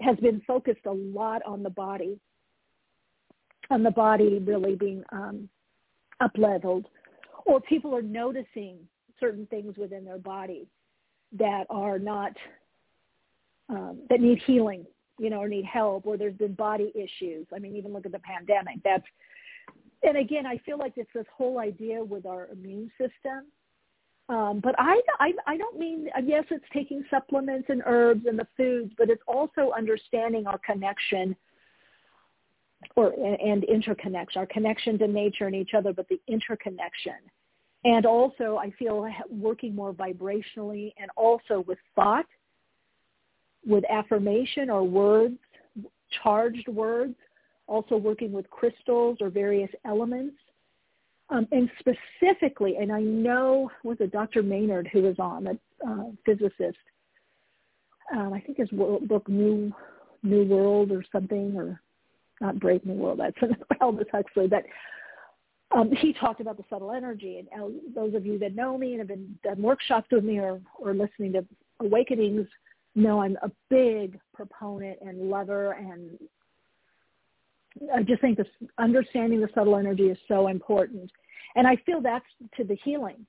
has been focused a lot on the body, on the body really being um, up leveled, or people are noticing certain things within their body that are not um, that need healing, you know, or need help, or there's been body issues. I mean, even look at the pandemic. That's and again, I feel like it's this whole idea with our immune system. Um, but I, I, I don't mean, yes, it's taking supplements and herbs and the foods, but it's also understanding our connection or and interconnection, our connection to nature and each other, but the interconnection and also I feel working more vibrationally and also with thought, with affirmation or words, charged words, also working with crystals or various elements. Um, and specifically, and I know was it Dr. Maynard who was on, a uh, physicist. Um, I think his book New New World or something, or not Brave New World. That's Aldous Huxley, but um, he talked about the subtle energy. And uh, those of you that know me and have been done workshops with me or, or listening to Awakenings know I'm a big proponent and lover and I just think this understanding the subtle energy is so important. And I feel that's to the healing.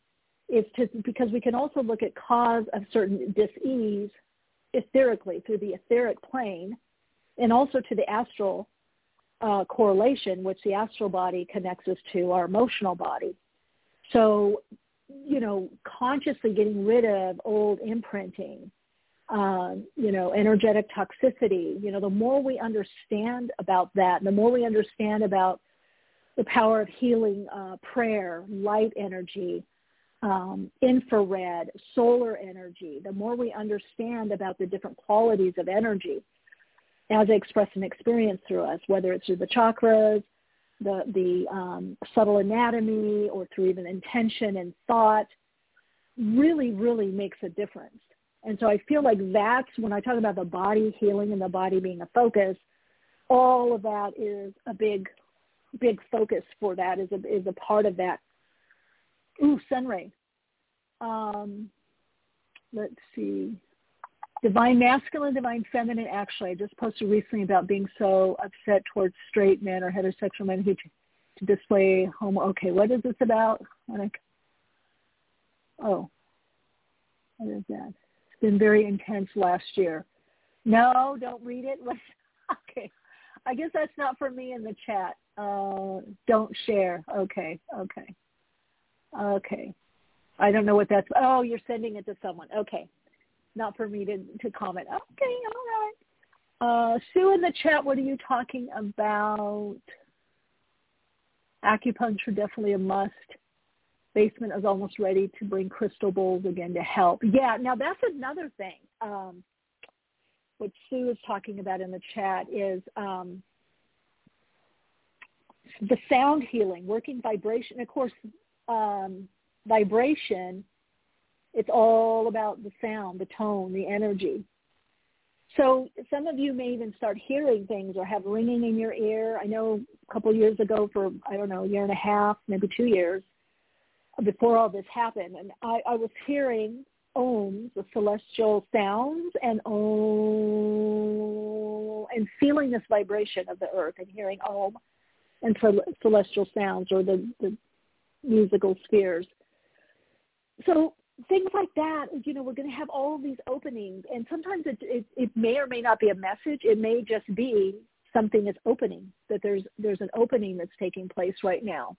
Is to because we can also look at cause of certain dis-ease etherically through the etheric plane and also to the astral uh, correlation, which the astral body connects us to our emotional body. So, you know, consciously getting rid of old imprinting, um, you know, energetic toxicity, you know, the more we understand about that, the more we understand about the power of healing uh, prayer, light energy, um, infrared, solar energy, the more we understand about the different qualities of energy, as expressed and experienced through us, whether it's through the chakras, the, the um, subtle anatomy, or through even intention and thought, really, really makes a difference. And so I feel like that's when I talk about the body healing and the body being a focus, all of that is a big, big focus for that is a, is a part of that. Ooh, sunray. Um, let's see. Divine masculine, divine feminine. Actually, I just posted recently about being so upset towards straight men or heterosexual men who to display homo. Okay, what is this about? Oh, what is that? Been very intense last year. No, don't read it. okay, I guess that's not for me in the chat. Uh, don't share. Okay, okay, okay. I don't know what that's. Oh, you're sending it to someone. Okay, not for me to to comment. Okay, all right. Uh, Sue in the chat, what are you talking about? Acupuncture definitely a must. Basement is almost ready to bring crystal bowls again to help. Yeah, now that's another thing. Um, what Sue is talking about in the chat is um, the sound healing, working vibration. Of course, um, vibration, it's all about the sound, the tone, the energy. So some of you may even start hearing things or have ringing in your ear. I know a couple years ago for, I don't know, a year and a half, maybe two years, before all this happened, and I, I was hearing ohms, the celestial sounds, and oh, and feeling this vibration of the earth and hearing om and celestial sounds or the, the musical spheres. So things like that, you know, we're going to have all of these openings, and sometimes it, it, it may or may not be a message. It may just be something that's opening, that there's there's an opening that's taking place right now.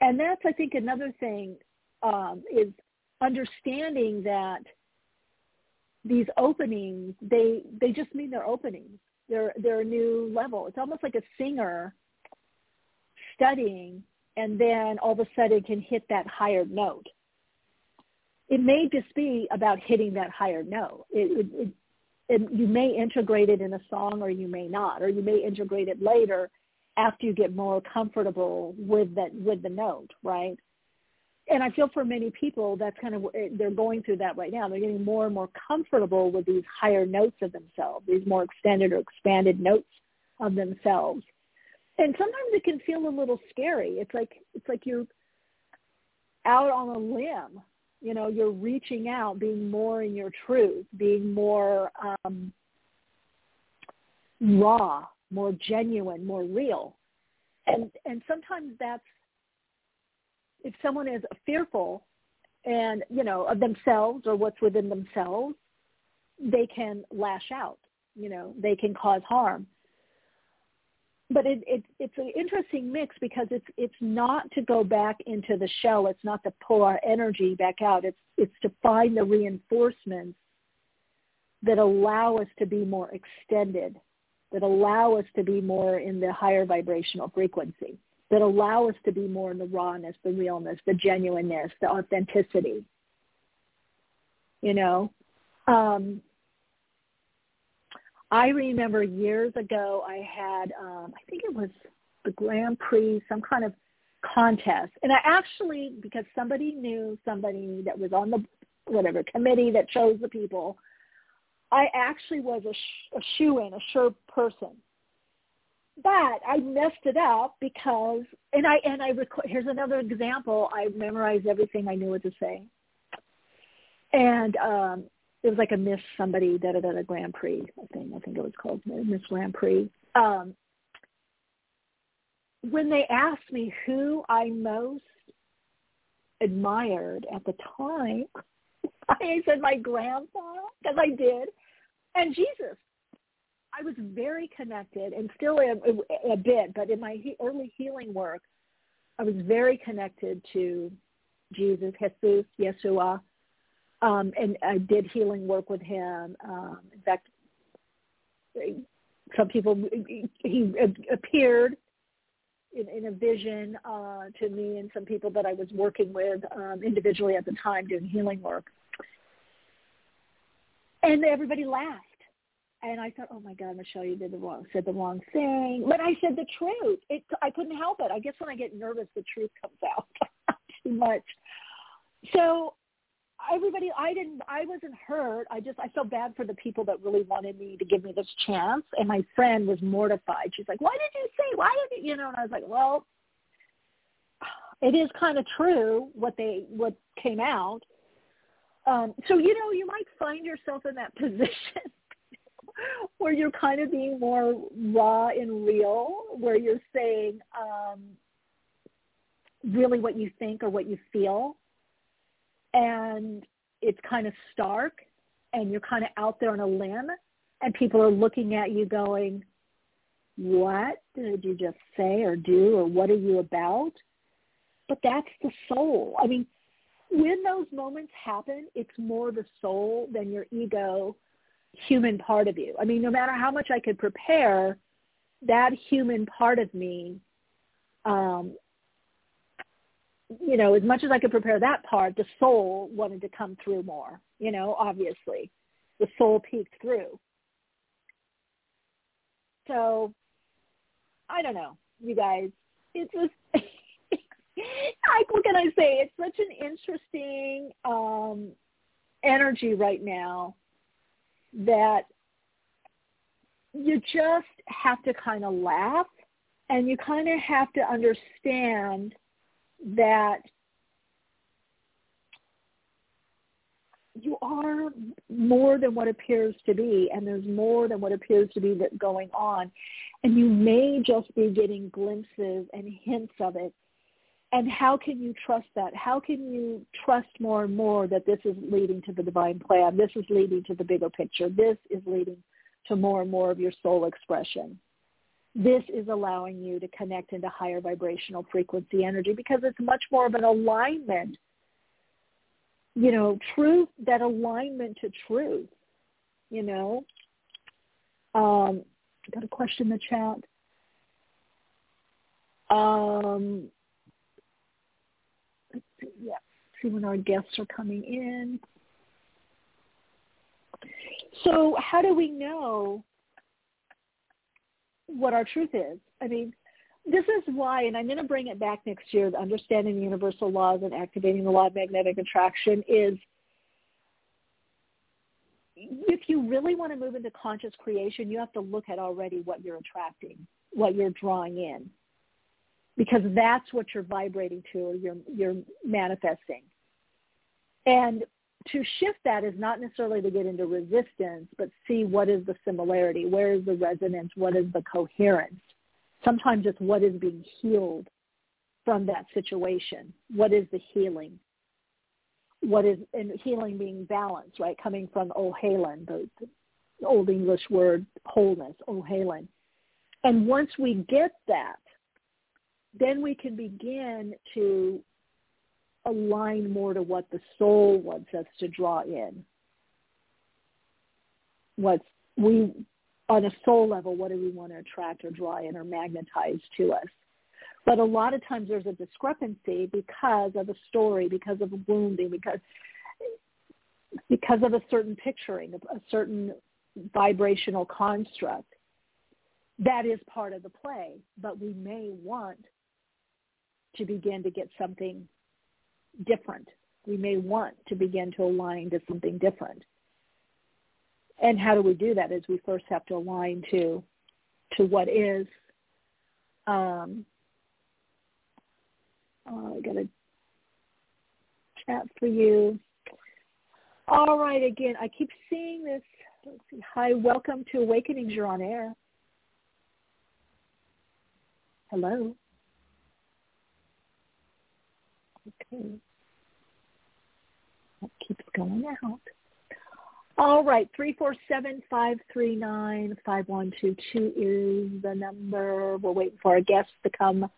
And that's, I think, another thing um, is understanding that these openings, they they just mean they're openings. They're they're a new level. It's almost like a singer studying and then all of a sudden can hit that higher note. It may just be about hitting that higher note. It, it, it, you may integrate it in a song or you may not, or you may integrate it later after you get more comfortable with that with the note, right? And I feel for many people that's kind of they're going through that right now. They're getting more and more comfortable with these higher notes of themselves, these more extended or expanded notes of themselves and sometimes it can feel a little scary. It's like it's like you're out on a limb. You know, you're reaching out, being more in your truth, being more um, raw, more genuine, more real. And and sometimes that's if someone is fearful and you know of themselves or what's within themselves, they can lash out. You know, they can cause harm but it, it, it's an interesting mix because it's it's not to go back into the shell. It's not to pull our energy back out. It's it's to find the reinforcements that allow us to be more extended, that allow us to be more in the higher vibrational frequency, that allow us to be more in the rawness, the realness, the genuineness, the authenticity. You know, um, I remember years ago I had, um, I think it was the Grand Prix, some kind of contest. And I actually, because somebody knew somebody that was on the whatever committee that chose the people, I actually was a, sh- a shoe-in, a sure person. But I messed it up because, and I and I rec- here's another example. I memorized everything I knew what to say, and um, it was like a Miss somebody da da da da Grand Prix I think I think it was called Miss Grand Prix. Um, when they asked me who I most admired at the time, I said my grandpa because I did, and Jesus. I was very connected and still am a, bit, but in my early healing work, I was very connected to Jesus, Jesus, Yeshua, um, and I did healing work with him. Um, in fact, some people he appeared in, in a vision uh, to me and some people that I was working with um, individually at the time doing healing work, and everybody laughed. And I thought, oh my God, Michele, you did the wrong, said the wrong thing. But I said the truth. It, I couldn't help it. I guess when I get nervous, the truth comes out too much. So everybody I didn't I wasn't hurt. I just I felt bad for the people that really wanted me to give me this chance and my friend was mortified. She's like, "Why did you say? Why did you, you know?" And I was like, "Well, it is kind of true what they what came out." Um so you know, you might find yourself in that position where you're kind of being more raw and real, where you're saying um really what you think or what you feel and it's kind of stark and you're kind of out there on a limb and people are looking at you going, what did you just say or do or what are you about? But that's the soul. I mean, when those moments happen, it's more the soul than your ego human part of you. I mean, no matter how much I could prepare, that human part of me um, you know, as much as I could prepare that part, the soul wanted to come through more, you know, obviously. The soul peeked through. So, I don't know, you guys. It's just, like, what can I say? It's such an interesting um, energy right now that you just have to kind of laugh and you kind of have to understand – that you are more than what appears to be and there's more than what appears to be that going on and you may just be getting glimpses and hints of it and how can you trust that? How can you trust more and more that this is leading to the divine plan? This is leading to the bigger picture. This is leading to more and more of your soul expression. This is allowing you to connect into higher vibrational frequency energy because it's much more of an alignment you know truth that alignment to truth you know? Um got a question in the chat. Um yeah see when our guests are coming in so how do we know what our truth is. I mean, this is why, and I'm going to bring it back next year, understanding the universal laws and activating the law of magnetic attraction is if you really want to move into conscious creation, you have to look at already what you're attracting, what you're drawing in, because that's what you're vibrating to or you're, you're manifesting. And to shift that is not necessarily to get into resistance, but see what is the similarity, where is the resonance, what is the coherence. Sometimes it's what is being healed from that situation. What is the healing? What is and healing being balanced, right? Coming from oh Ohalen, the, the old English word wholeness, oh Ohalen. And once we get that, then we can begin to align more to what the soul wants us to draw in. What's we on a soul level, what do we want to attract or draw in or magnetize to us? But a lot of times there's a discrepancy because of a story, because of a wounding, because because of a certain picturing, a certain vibrational construct. That is part of the play, but we may want to begin to get something different. We may want to begin to align to something different. And how do we do that? Is we first have to align to to what is. Um, uh, I got a chat for you. All right, again, I keep seeing this. See. Hi, welcome to Awakenings. You're on air. Hello. Okay. That keeps going out. All right, 347-539-5122 is the number. We're waiting for our guests to come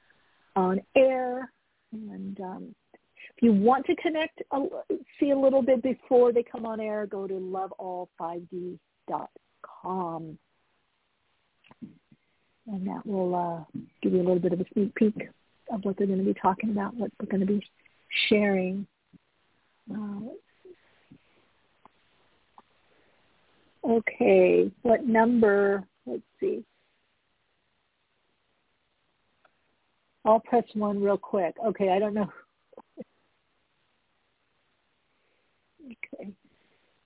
on air. And um, if you want to connect, uh, see a little bit before they come on air, go to loveall5d.com. And that will uh, give you a little bit of a sneak peek of what they're going to be talking about, what they're going to be sharing uh, okay, what number? Let's see. I'll press one real quick. Okay, I don't know. Okay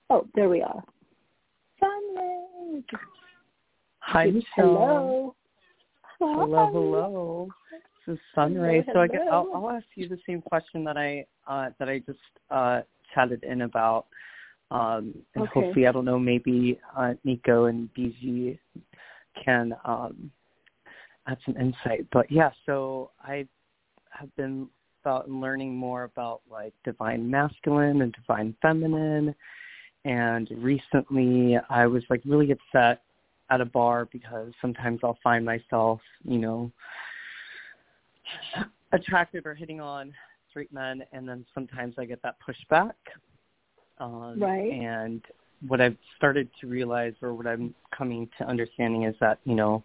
oh, there we are. Hi, Michele. Hello. Hello, hello. Is Sunray. So I guess I'll. I'll ask you the same question that I uh, that I just uh, chatted in about, um, and Okay. hopefully I don't know maybe uh, Mikko and Biji can um, add some insight. But yeah, so I have been about learning more about like divine masculine and divine feminine, and recently I was like really upset at a bar because sometimes I'll find myself, you know, attracted or hitting on straight men, and then sometimes I get that pushback. Um, Right. And what I've started to realize, or what I'm coming to understanding, is that you know,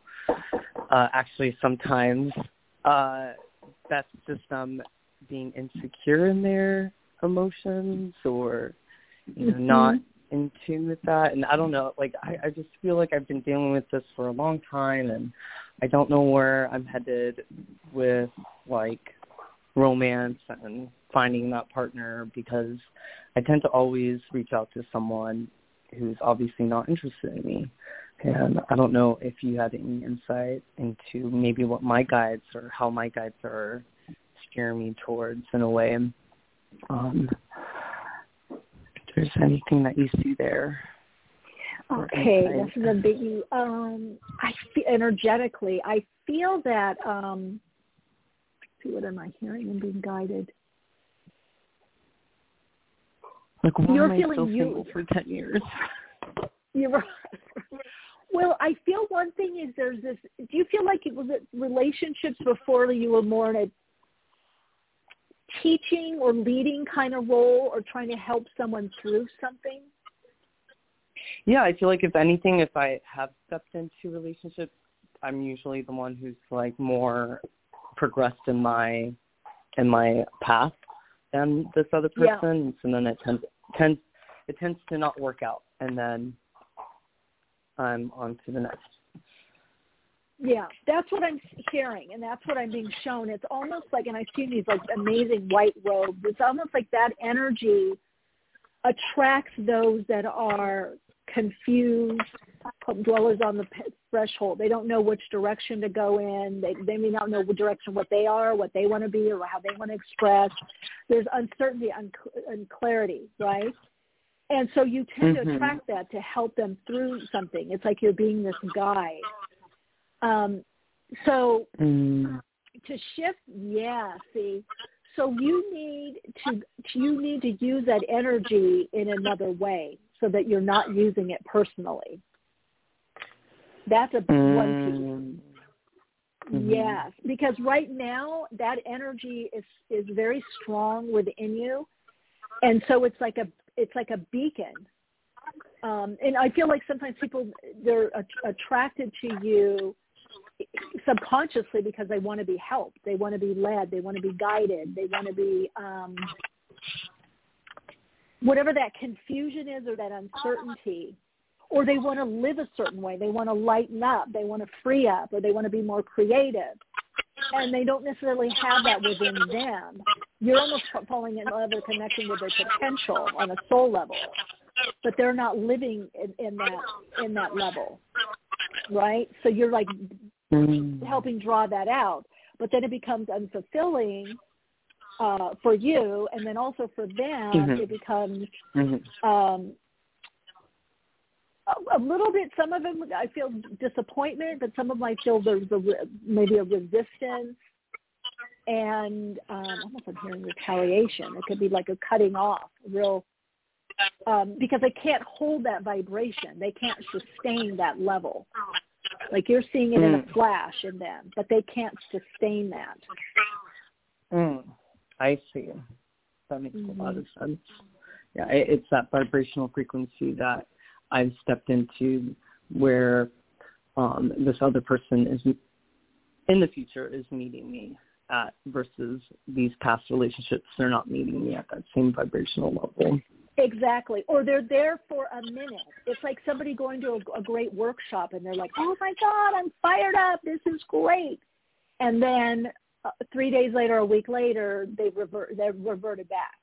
uh, actually sometimes uh, that's just them being insecure in their emotions, or you know, not in tune with that and I don't know, like I, I just feel like I've been dealing with this for a long time and I don't know where I'm headed with like romance and finding that partner because I tend to always reach out to someone who's obviously not interested in me. And I don't know if you had any insight into maybe what my guides or how my guides are steering me towards in a way. Um, if there's anything that you see there. Or Okay, insight. this is a biggie. Um, I feel energetically, I feel that. Um, let's see, what am I hearing and being guided? Like, why You're am I feeling still you- for ten years? You're right. Well, I feel one thing is there's this. Do you feel like it was it relationships before you were more in a teaching or leading kind of role, or trying to help someone through something? Yeah, I feel like if anything, if I have stepped into relationships, I'm usually the one who's like more progressed in my in my path than this other Yeah. person. And then it tends tends it tends to not work out, and then I'm on to the next. Yeah, that's what I'm hearing, and that's what I'm being shown. It's almost like, and I've seen these like amazing white robes. It's almost like that energy attracts those that are confused, dwellers on the threshold. They don't know which direction to go in. They they may not know what direction what they are, what they want to be, or how they want to express. There's uncertainty and clarity, right? And so you tend to Mhm. attract that to help them through something. It's like you're being this guide. Um, so Mm. to shift, yeah. See, so you need to you need to use that energy in another way so that you're not using it personally. That's a one piece. Mm. Mhm. Yes, because right now that energy is is very strong within you, and so it's like a it's like a beacon. Um, and I feel like sometimes people they're a- attracted to you subconsciously because they want to be helped, they want to be led, they want to be guided, they want to be um, whatever that confusion is or that uncertainty or they want to live a certain way. They want to lighten up. They want to free up or they want to be more creative. And they don't necessarily have that within them. You're almost fa- falling in love or connecting with their potential on a soul level, but they're not living in, in that in that level, right? So you're like Mm. helping draw that out, but then it becomes unfulfilling uh, for you, and then also for them, Mhm. it becomes Mhm. um, a, a little bit. Some of them I feel disappointment, but some of them I feel there's a, maybe a resistance, and um, almost I'm hearing retaliation. It could be like a cutting off, a real. Um, because they can't hold that vibration. They can't sustain that level. Like you're seeing it in a Mm. flash in them, but they can't sustain that. Mm. I see. That makes a Mm-hmm. lot of sense. Yeah, it, it's that vibrational frequency that I've stepped into where um, this other person is in the future is meeting me at versus these past relationships they're not meeting me at that same vibrational level. Exactly. Or they're there for a minute. It's like somebody going to a, a great workshop and they're like, "Oh my God, I'm fired up. This is great." And then uh, three days later, a week later, they revert. They're reverted back.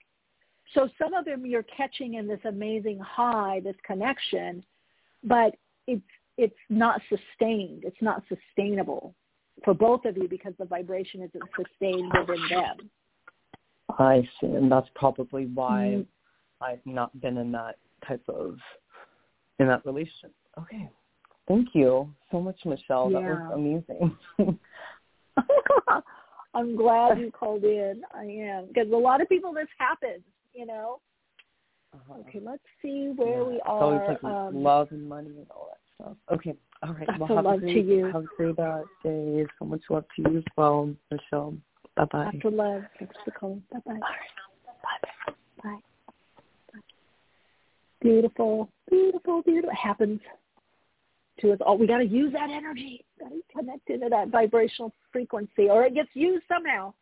So some of them you're catching in this amazing high, this connection, but it's it's not sustained. It's not sustainable for both of you because the vibration isn't sustained within them. I see, and that's probably why mm-hmm. I've not been in that type of in that relationship. Okay, thank you so much, Michele. Yeah. That was amazing. I'm glad you called in. I am because a lot of people this happens, you know. Uh-huh. Okay, let's see where yeah. we are. It's like um, love and money and all that stuff. Okay, all right. Well, have love a great, to you. Have a great uh, day. So much love to you as well, Michele. Bye bye. Lots of love. Thanks for calling. Bye bye. Bye bye. Bye. Beautiful, beautiful, beautiful. It happens to us all. We got to use that energy. Got to connect into that vibrational frequency, or it gets used somehow.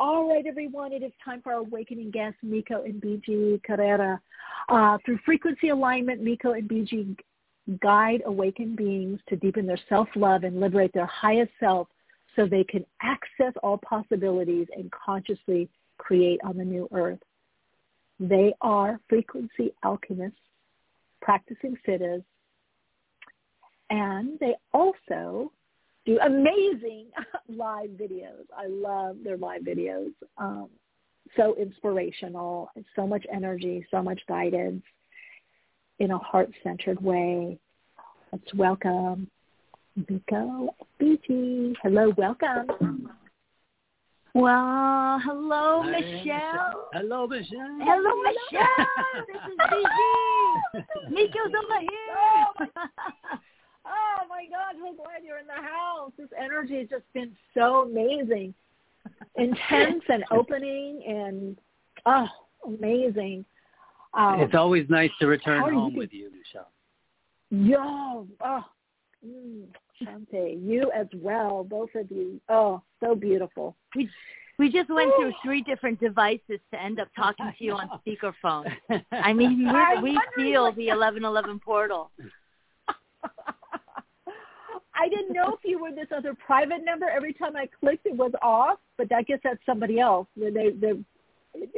All right, everyone, it is time for our awakening guests, Mikko and Biji Carrera. Uh, through frequency alignment, Mikko and Biji guide awakened beings to deepen their self-love and liberate their highest self so they can access all possibilities and consciously create on the new earth. They are frequency alchemists, practicing siddhis, and they also do amazing live videos. I love their live videos. Um, so inspirational, so much energy, so much guidance in a heart-centered way. Let's welcome Mikko Biji. Hello, welcome. Well, hello, Hi, Michele. Hello, Michele. Hello, Michele. this is Biji. Mikko's over here. Oh my God, so glad you're in the house. This energy has just been so amazing. Intense and opening and oh, amazing. Um, it's always nice to return home you with you, Michele. Yo, oh, mm, Shante, you as well, both of you. Oh, so beautiful. We we just went through three different devices to end up talking to you on speakerphone. I mean, we we feel the eleven eleven portal. I didn't know if you were this other private number. Every time I clicked, it was off, but I guess that's somebody else. They they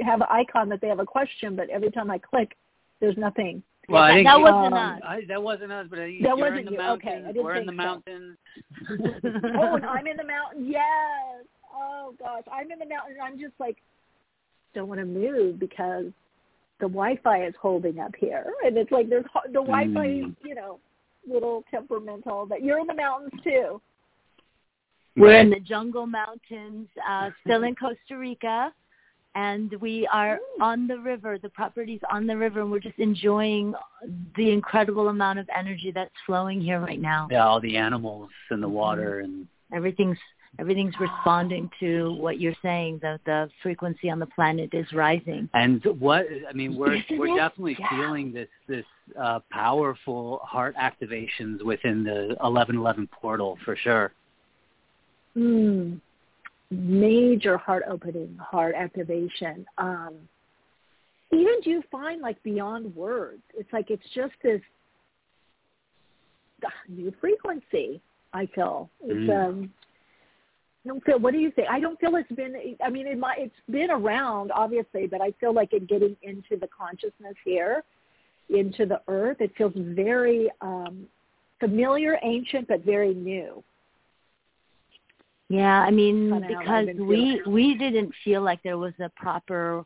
have an icon that they have a question, but every time I click, there's nothing. Well, I think that you, wasn't um, us. I, that wasn't us, but I think that you're wasn't in the you. mountains. Okay, I didn't We're in the so. mountains. oh, and I'm in the mountain. Yes. Oh gosh, I'm in the mountain. I'm just like don't want to move because the Wi-Fi is holding up here, and it's like there's the Wi-Fi, Mm. you know, little temperamental. But you're in the mountains too. We're in the jungle mountains, uh, still in Costa Rica, and we are on the river. The property's on the river, and we're just enjoying the incredible amount of energy that's flowing here right now. Yeah, all the animals in the water and Everything's everything's responding to what you're saying. The the frequency on the planet is rising. and what I mean, we're Isn't we're it? definitely Yeah. feeling this this uh, powerful heart activations within the eleven eleven portal for sure. Mm. Major heart opening, heart activation. Um, even do you find like beyond words? It's like it's just this ah, new frequency. I feel it's Mm. um. I don't feel. What do you think? I don't feel it's been. I mean, it might. It's been around, obviously, but I feel like it getting into the consciousness here, into the earth. It feels very um, familiar, ancient, but very new. Yeah, I mean Kinda because we we didn't feel like there was a proper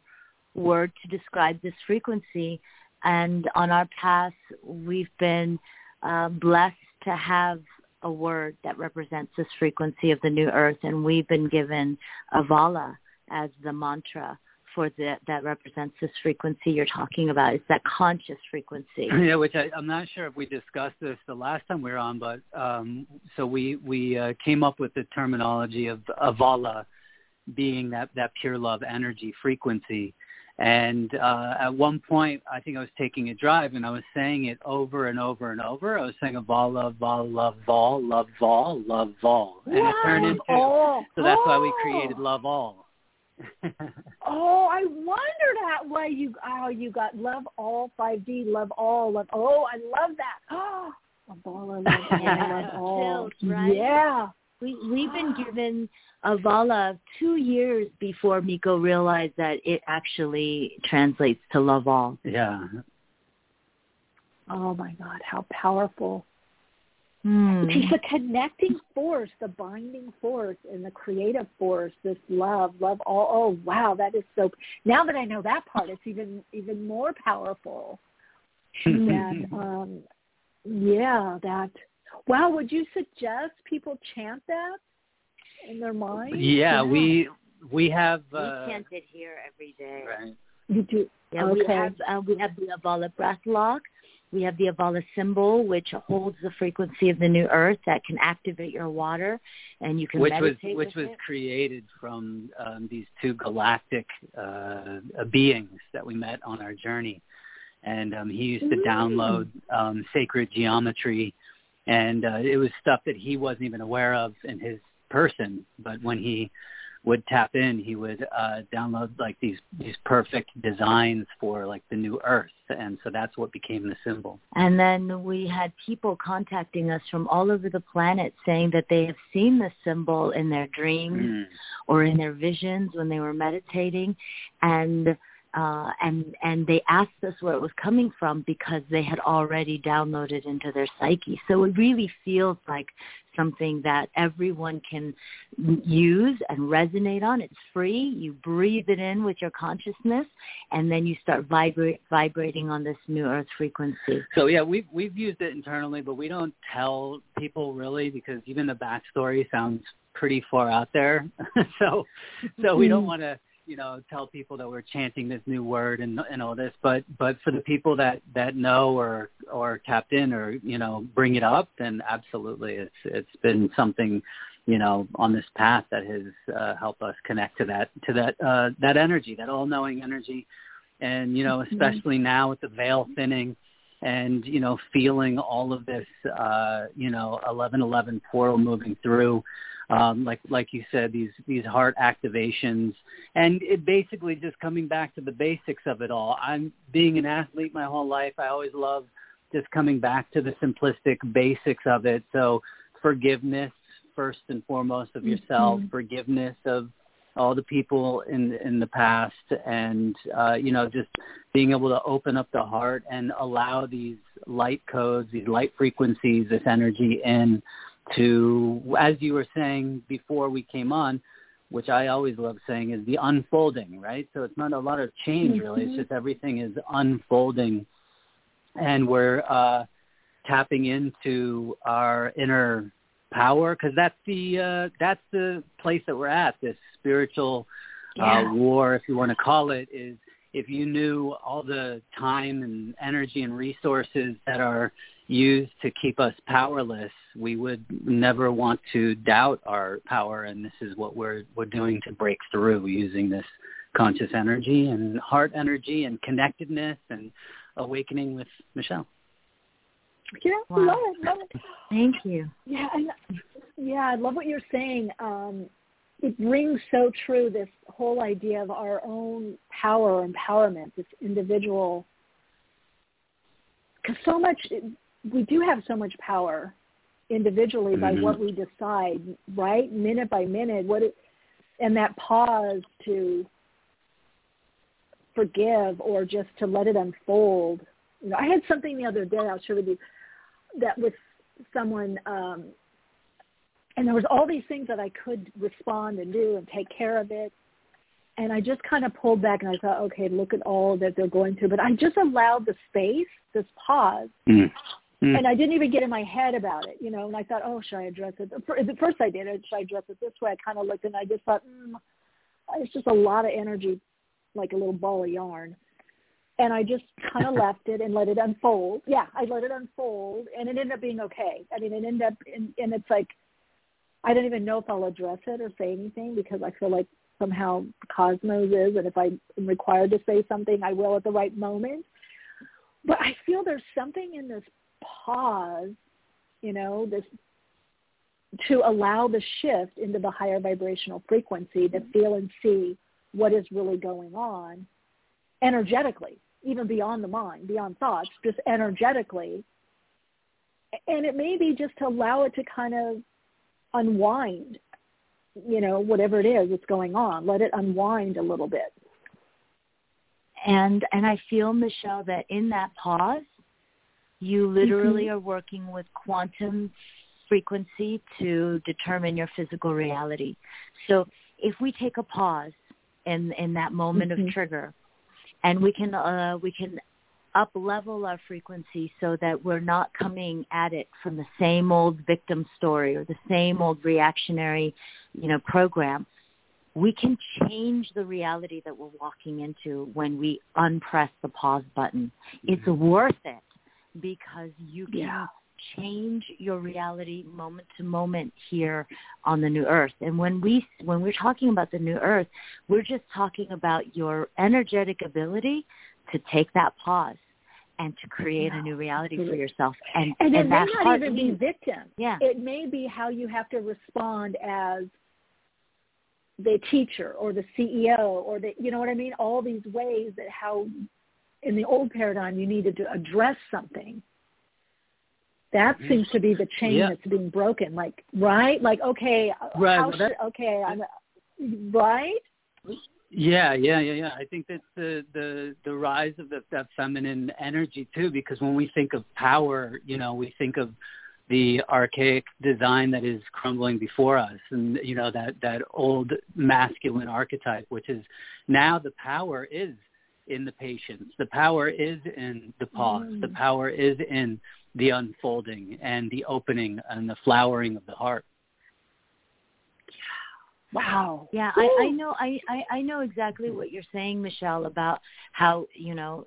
word to describe this frequency, and on our path we've been uh, blessed to have a word that represents this frequency of the new earth, and we've been given Avaala as the mantra for the, that represents this frequency you're talking about. It's that conscious frequency. Yeah, which I, I'm not sure if we discussed this the last time we were on, but um, so we we uh, came up with the terminology of avaala being that that pure love energy frequency. And uh, at one point, I think I was taking a drive and I was saying it over and over and over. I was saying avaala, val, love, vol, love, vol, and it turned into. Oh, So that's why we oh. created love all. Oh, I wondered how why you how you got love all five D love all love. Oh, I love that. Oh, love all love love all. Chills, right? Yeah, We we've been given Avaala two years before Mikko realized that it actually translates to love all. Yeah. Oh my God, how powerful. Hmm. It's the connecting force, the binding force, and the creative force. This love, love all. Oh wow, that is so. Now that I know that part, it's even even more powerful. and um, yeah, that. Wow, would you suggest people chant that in their mind? Yeah, we we have. Uh, we chant it here every day. Right. You do. Yeah, okay. we have uh, we have the Avaala breath lock. We have the Avaala symbol, which holds the frequency of the new earth that can activate your water, and you can which was meditate which with was it. created from um, these two galactic uh, beings that we met on our journey, and um, he used to download um, sacred geometry, and uh, it was stuff that he wasn't even aware of in his person, but when he would tap in, he would uh, download like these these perfect designs for like the new Earth, and so that's what became the symbol. And then we had people contacting us from all over the planet saying that they have seen the symbol in their dreams Mm. or in their visions when they were meditating, and uh, and and they asked us where it was coming from because they had already downloaded into their psyche. So it really feels like something that everyone can use and resonate on. It's free. You breathe it in with your consciousness, and then you start vibrate, vibrating on this new earth frequency. So yeah, we've we've used it internally, but we don't tell people really because even the backstory sounds pretty far out there. so so we don't want to you know tell people that we're chanting this new word and and all this but but for the people that that know or or tapped in or you know bring it up then absolutely it's it's been something you know on this path that has uh, helped us connect to that to that uh that energy that all knowing energy. And you know especially now with the veil thinning and you know feeling all of this uh you know 1111 portal moving through um, like like you said, these these heart activations, and it basically just coming back to the basics of it all. I'm being an athlete my whole life. I always love just coming back to the simplistic basics of it. So forgiveness first and foremost of yourself, Mhm. forgiveness of all the people in in the past, and uh, you know just being able to open up the heart and allow these light codes, these light frequencies, this energy in to, as you were saying before we came on, which I always love saying is the unfolding, right? So it's not a lot of change really. It's Mhm. just everything is unfolding and we're uh, tapping into our inner power because that's the uh, that's the place that we're at. This spiritual Yeah. uh, war, if you want to call it, is if you knew all the time and energy and resources that are used to keep us powerless, we would never want to doubt our power. And this is what we're we're doing to break through using this conscious energy and heart energy and connectedness and awakening with Michele. Yeah, Wow. love it, love it. Thank you. Yeah, I, yeah, I love what you're saying. Um, it rings so true. This whole idea of our own power, empowerment, this individual. Because so much, we do have so much power individually by Mhm. what we decide, right, minute by minute. What it, and that pause to forgive or just to let it unfold. You know, I had something the other day. I'll share with you that with someone um and there was all these things that I could respond and do and take care of it. And I just kind of pulled back and I thought, okay, look at all that they're going through. But I just allowed the space, this pause, Mm. Mm. and I didn't even get in my head about it, you know. And I thought, oh, should I address it? At first, I did. Should I address it this way? I kind of looked and I just thought, mm, it's just a lot of energy, like a little ball of yarn. And I just kind of left it and let it unfold. Yeah, I let it unfold, and it ended up being okay. I mean, it ended up, and, and it's like, I don't even know if I'll address it or say anything because I feel like somehow Cosmos is, and if I am required to say something, I will at the right moment. But I feel there's something in this pause, you know, this to allow the shift into the higher vibrational frequency to mm-hmm. feel and see what is really going on energetically, even beyond the mind, beyond thoughts, just energetically. And it may be just to allow it to kind of unwind, you know, whatever it is that's going on. Let it unwind a little bit. And and I feel Michele that in that pause, you literally mm-hmm. are working with quantum frequency to determine your physical reality. So if we take a pause in in that moment mm-hmm. of trigger, and we can uh, we can up level our frequency so that we're not coming at it from the same old victim story or the same old reactionary, you know, program. We can change the reality that we're walking into when we unpress the pause button. Mm-hmm. It's worth it because you can yeah. change your reality moment to moment here on the new earth. And when we when we're talking about the new earth, we're just talking about your energetic ability to take that pause and to create a new reality for yourself. And, and, and it may not even be victim. Yeah. It may be how you have to respond as the teacher or the CEO or the you know what I mean? All these ways that how in the old paradigm you needed to address something. That mm-hmm. seems to be the chain yeah. that's being broken. Like right? Like okay, right. How well, should, okay, I'm right? Yeah, yeah, yeah, yeah. I think that's the the the rise of the, that feminine energy too, because when we think of power, you know, we think of the archaic design that is crumbling before us, and you know that that old masculine archetype, which is now the power is in the patience, the power is in the pause, mm. the power is in the unfolding and the opening and the flowering of the heart. Wow. Yeah, I, I know I, I, I know exactly what you're saying, Michele, about how, you know,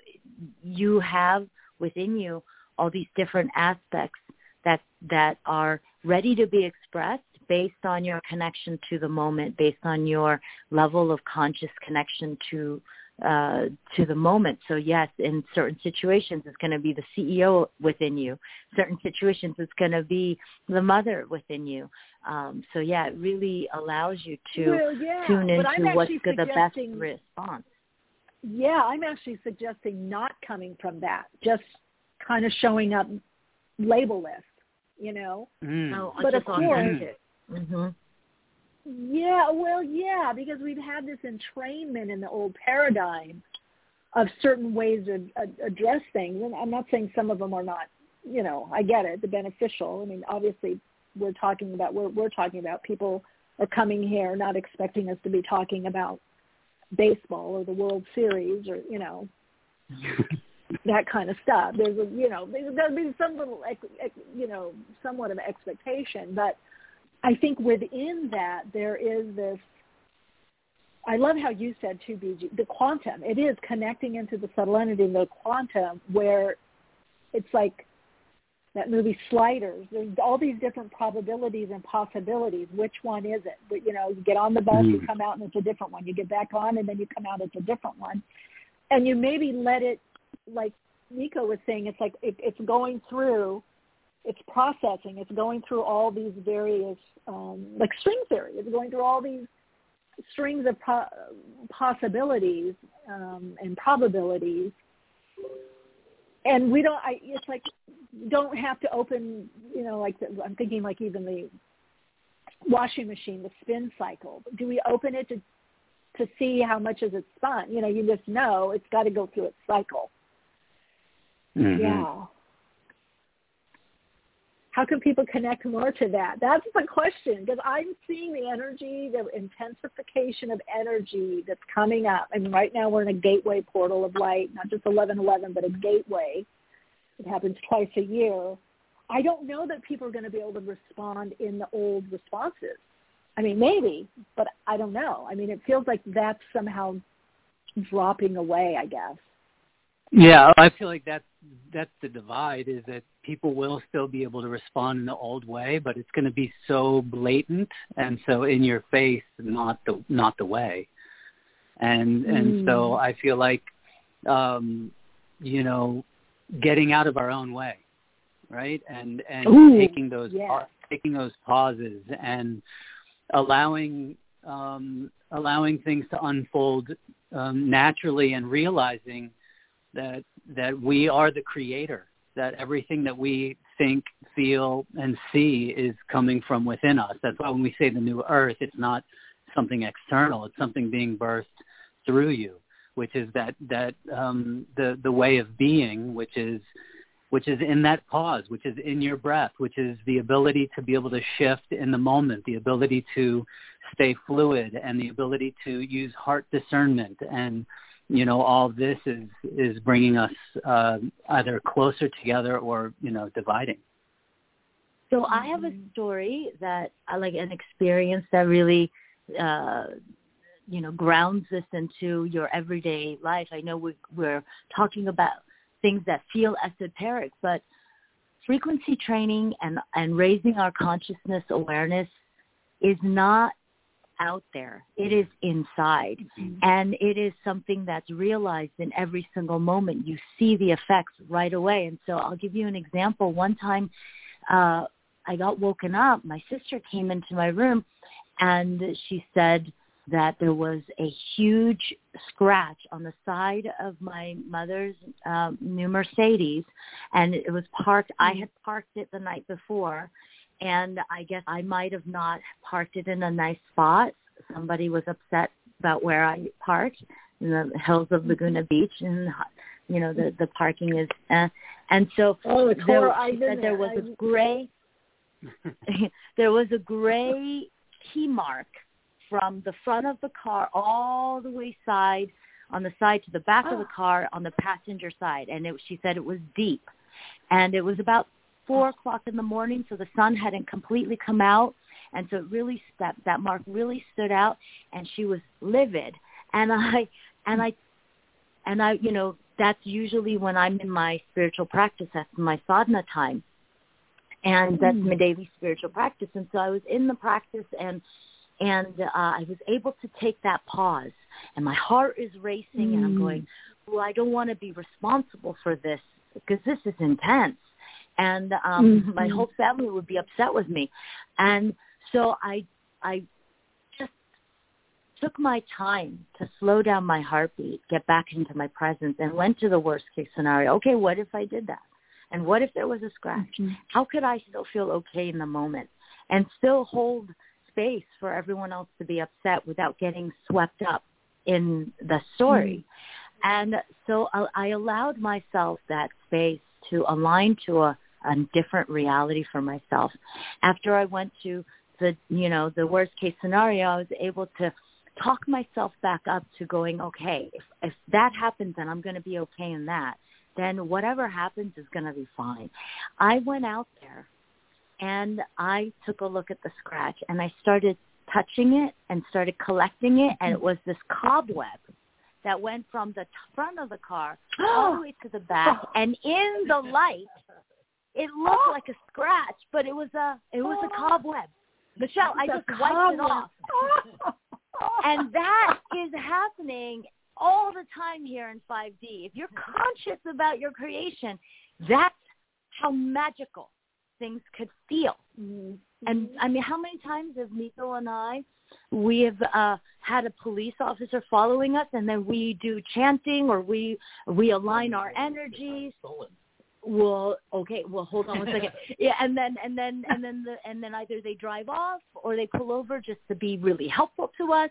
you have within you all these different aspects that that are ready to be expressed based on your connection to the moment, based on your level of conscious connection to uh, to the moment. So yes, in certain situations, it's going to be the CEO within you. Certain situations, it's going to be the mother within you. Um, so yeah, it really allows you to well, yeah, tune into what's the best response. Yeah, I'm actually suggesting not coming from that, just kind of showing up labelless, you know. Mm. Oh, but of course, mm-hmm. Yeah, well, yeah, because we've had this entrainment in the old paradigm of certain ways to address things. And I'm not saying some of them are not, you know, I get it, the beneficial. I mean, obviously, we're talking about we're we're talking about people are coming here not expecting us to be talking about baseball or the World Series or you know that kind of stuff. There's a you know there's got to be some little like you know somewhat of expectation, but I think within that there is this. I love how you said too, Biji, the quantum. It is connecting into the subtle entity, the quantum, where it's like that movie Sliders. There's all these different probabilities and possibilities. Which one is it? But, you know, you get on the bus, mm. you come out, and it's a different one. You get back on, and then you come out, it's a different one. And you maybe let it, like Mikko was saying, it's like it, it's going through it's processing. It's going through all these various, um, like string theory. It's going through all these strings of po- possibilities um, and probabilities. And we don't. I, it's like don't have to open. You know, like the, I'm thinking like even the washing machine, the spin cycle. Do we open it to to see how much is it spun? You know, you just know it's got to go through its cycle. Mm-hmm. Yeah how can people connect more to that? That's the question because I'm seeing the energy, the intensification of energy that's coming up. And right now we're in a gateway portal of light, not just 1111, but a gateway. It happens twice a year. I don't know that people are going to be able to respond in the old responses. I mean, maybe, but I don't know. I mean, it feels like that's somehow dropping away, I guess. Yeah, I feel like that's that's the divide is that people will still be able to respond in the old way, but it's going to be so blatant and so in your face, not the not the way. And mm. and so I feel like, um, you know, getting out of our own way, right? And and Ooh, taking those yeah. pa- taking those pauses and allowing um, allowing things to unfold um, naturally and realizing that that we are the creator that everything that we think, feel, and see is coming from within us. That's why when we say the new earth, it's not something external. It's something being birthed through you, which is that that um, the the way of being, which is which is in that pause, which is in your breath, which is the ability to be able to shift in the moment, the ability to stay fluid, and the ability to use heart discernment and you know all this is is bringing us uh, either closer together or you know dividing. So i have a story that i like an experience that really uh you know grounds this into your everyday life. I know we, we're talking about things that feel esoteric but frequency training and and raising our consciousness awareness is not out there. It is inside. Mm-hmm. And it is something that's realized in every single moment. You see the effects right away. And so I'll give you an example. One time uh, I got woken up. My sister came into my room and she said that there was a huge scratch on the side of my mother's uh, new Mercedes and it was parked. I had parked it the night before and I guess I might have not parked it in a nice spot. Somebody was upset about where I parked in the hills of Laguna Beach, and you know the the parking is. Uh, and so oh, there, she said there was a gray. there was a gray key mark from the front of the car all the way side on the side to the back oh. of the car on the passenger side, and it, she said it was deep, and it was about four o'clock in the morning, so the sun hadn't completely come out, and so it really that that mark really stood out, and she was livid, and I and I and I you know that's usually when I'm in my spiritual practice. That's my sadhana time, and that's my daily spiritual practice. And so I was in the practice, and and uh, I was able to take that pause, and my heart is racing, mm. and I'm mm. going, well, I don't want to be responsible for this because this is intense and um mm-hmm. my whole family would be upset with me and so i i just took my time to slow down my heartbeat get back into my presence and went to the worst case scenario okay what if i did that and what if there was a scratch mm-hmm. how could i still feel okay in the moment and still hold space for everyone else to be upset without getting swept up in the story mm-hmm. and so I, I allowed myself that space to align to a a different reality for myself. After I went to the, you know, the worst case scenario, I was able to talk myself back up to going, okay, if, if that happens and I'm going to be okay in that, then whatever happens is going to be fine. I went out there and I took a look at the scratch and I started touching it and started collecting it and it was this cobweb that went from the front of the car all the way to the back and in the light it looked oh. like a scratch, but it was a it was a cobweb. Michele, I just wiped it off. and that is happening all the time here in 5D. If you're conscious about your creation, that's how magical things could feel. Mm-hmm. And I mean, how many times have Mikko and I, we have uh, had a police officer following us, and then we do chanting or we we align our energies. Well okay well hold on one second. Yeah and then and then and then the and then either they drive off or they pull over just to be really helpful to us.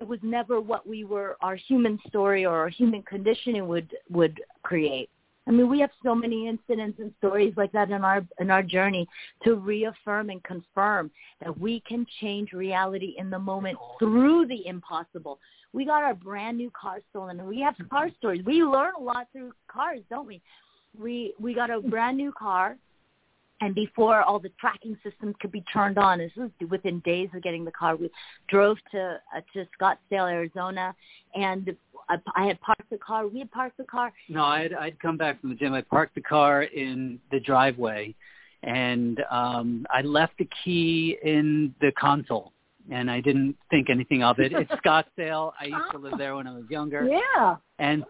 It was never what we were our human story or our human conditioning would would create. I mean we have so many incidents and stories like that in our in our journey to reaffirm and confirm that we can change reality in the moment through the impossible. We got our brand new car stolen. And we have car stories. We learn a lot through cars don't we we we got a brand new car and before all the tracking systems could be turned on, this was within days of getting the car. We drove to uh, to Scottsdale, Arizona, and I, I had parked the car. We had parked the car. No, I'd I'd come back from the gym. I parked the car in the driveway, and um I left the key in the console. And I didn't think anything of it. It's Scottsdale. I used to live there when I was younger. Yeah. And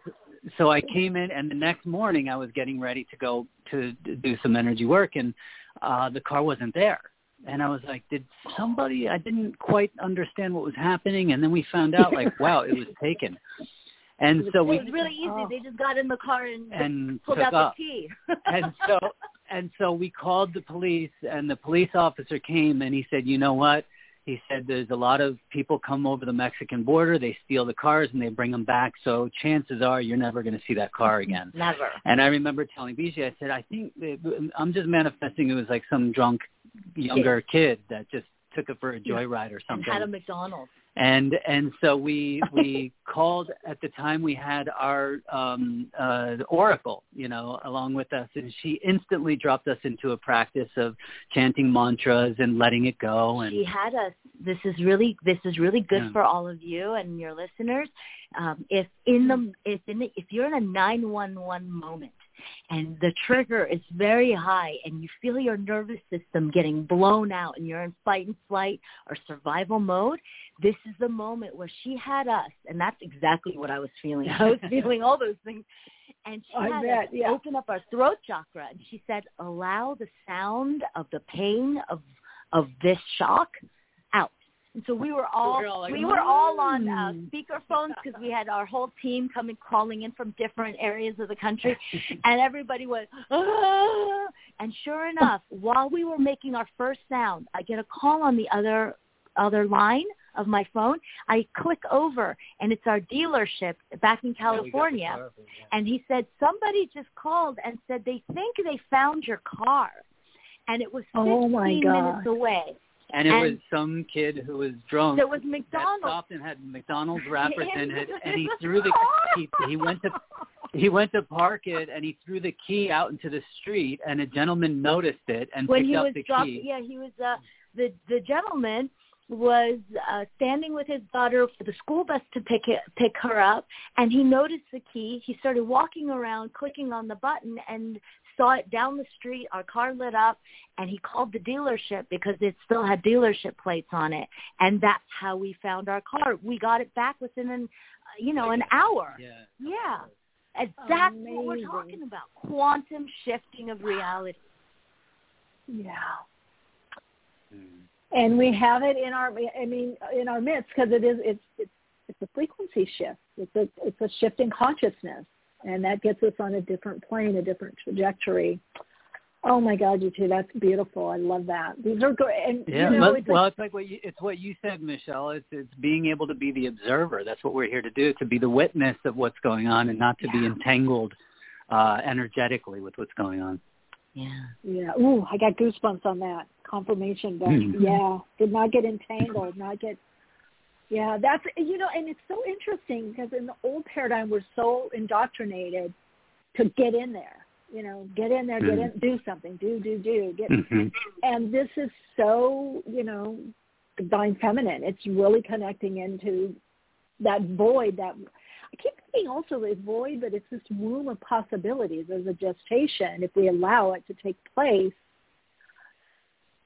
so I came in, and the next morning I was getting ready to go to do some energy work, and uh, the car wasn't there. And I was like, did somebody? I didn't quite understand what was happening, and then we found out, like, wow, it was taken. And so we it was really easy. Oh. They just got in the car and, and pulled out the key. and so and so we called the police, and the police officer came, and he said, "You know what?" He said, "There's a lot of people come over the Mexican border. They steal the cars and they bring them back. So chances are you're never going to see that car again." Never. And I remember telling Biji, I said, "I think uh, I'm just manifesting. It was like some drunk younger kid that just took it for a joyride or something." And had a McDonald's and and so we we called at the time we had our um uh oracle you know along with us and she instantly dropped us into a practice of chanting mantras and letting it go and she had us this is really this is really good Yeah. for all of you and your listeners um if in the if in the if you're in a 911 moment and the trigger is very high and you feel your nervous system getting blown out and you're in fight and flight or survival mode, this is the moment where she had us, and that's exactly what I was feeling. I was feeling all those things. And she I had bet, us yeah. open up our throat chakra and she said, allow the sound of the pain of of this shock. And so we were all, we were all like, we were all on uh, speakerphones because we had our whole team coming calling in from different areas of the country, and everybody was, ah! and sure enough, while we were making our first sound, I get a call on the other other line of my phone. I click over, and it's our dealership back in California, and he said somebody just called and said they think they found your car, and it was 15 Oh, minutes away. And it and- was some kid who was drunk It was that McDonald's. stopped and had McDonald's wrappers in it and he threw the he, he went to he went to park it and he threw the key out into the street and a gentleman noticed it and when picked he up was the dropped, key. yeah, he was uh, the the gentleman was uh, standing with his daughter for the school bus to pick it, pick her up, and he noticed the key. He started walking around, clicking on the button, and saw it down the street. Our car lit up, and he called the dealership because it still had dealership plates on it, and that's how we found our car. We got it back within an, uh, you know, an hour. Yeah. Yeah. And that's what we're talking about. Quantum shifting of reality. Yeah. Mm. and we have it in our i mean in our midst because it is it's it's it's a frequency shift it's a it's a shift in consciousness and that gets us on a different plane a different trajectory oh my god you two that's beautiful i love that these are great and Yeah, you know well, it's well, like, it's like what you, it's what you said, Michele. It's it's being able to be the observer. That's what we're here to do, to be the witness of what's going on, and not to be entangled uh, energetically with what's going on. Yeah. yeah ooh i got goosebumps on that confirmation but Mhm. yeah did not get entangled not get yeah that's you know and it's so interesting because in the old paradigm we're so indoctrinated to get in there you know get in there get in do something do do do get Mhm. and this is so you know divine feminine. It's really connecting into that void that i keep thinking also a void but it's this womb of possibilities there's a gestation if we allow it to take place.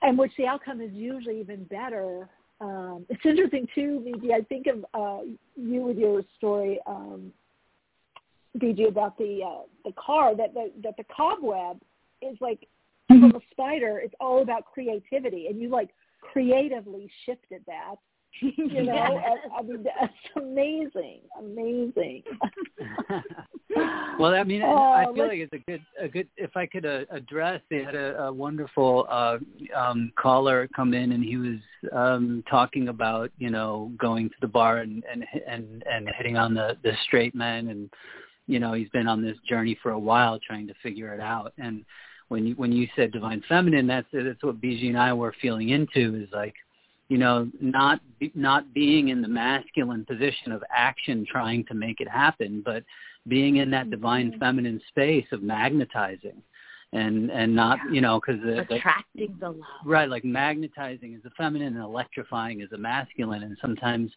And which the outcome is usually even better um it's interesting too Miji, i think of uh you with your story um Biji about the uh, the car that the that the cobweb is like from a spider. It's all about creativity, and you like creatively shifted that. You know. I, I mean that's amazing, amazing. well, I mean, I feel like it's a good, a good. If I could uh, address, they had a, a wonderful uh, um, caller come in, and he was um, talking about, you know, going to the bar and and and and hitting on the the straight men, and you know, he's been on this journey for a while, trying to figure it out. And when you when you said divine feminine, that's that's what Biji and I were feeling into is like you know, not not being in the masculine position of action, trying to make it happen, but being in that divine feminine space of magnetizing, and and not you know because the, the Attracting the love. right like magnetizing is the feminine and electrifying is the masculine, and sometimes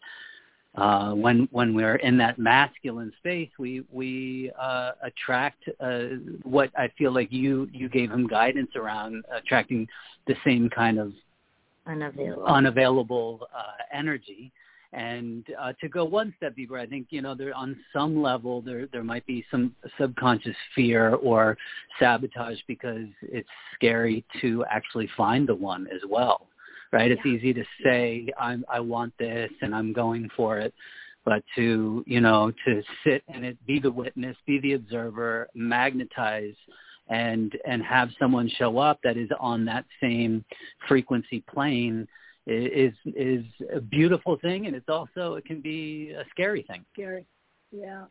uh, when when we're in that masculine space, we we uh, attract uh, what I feel like you you gave him guidance around attracting the same kind of Unavailable. unavailable uh, energy. And uh, to go one step deeper, I think you know there on some level there there might be some subconscious fear or sabotage because it's scary to actually find the one as well, right? It's easy to say I'm I want this and I'm going for it, but to you know to sit and it be the witness, be the observer, magnetize and and have someone show up that is on that same frequency plane is is a beautiful thing and it's also it can be a scary thing. Scary. Yeah.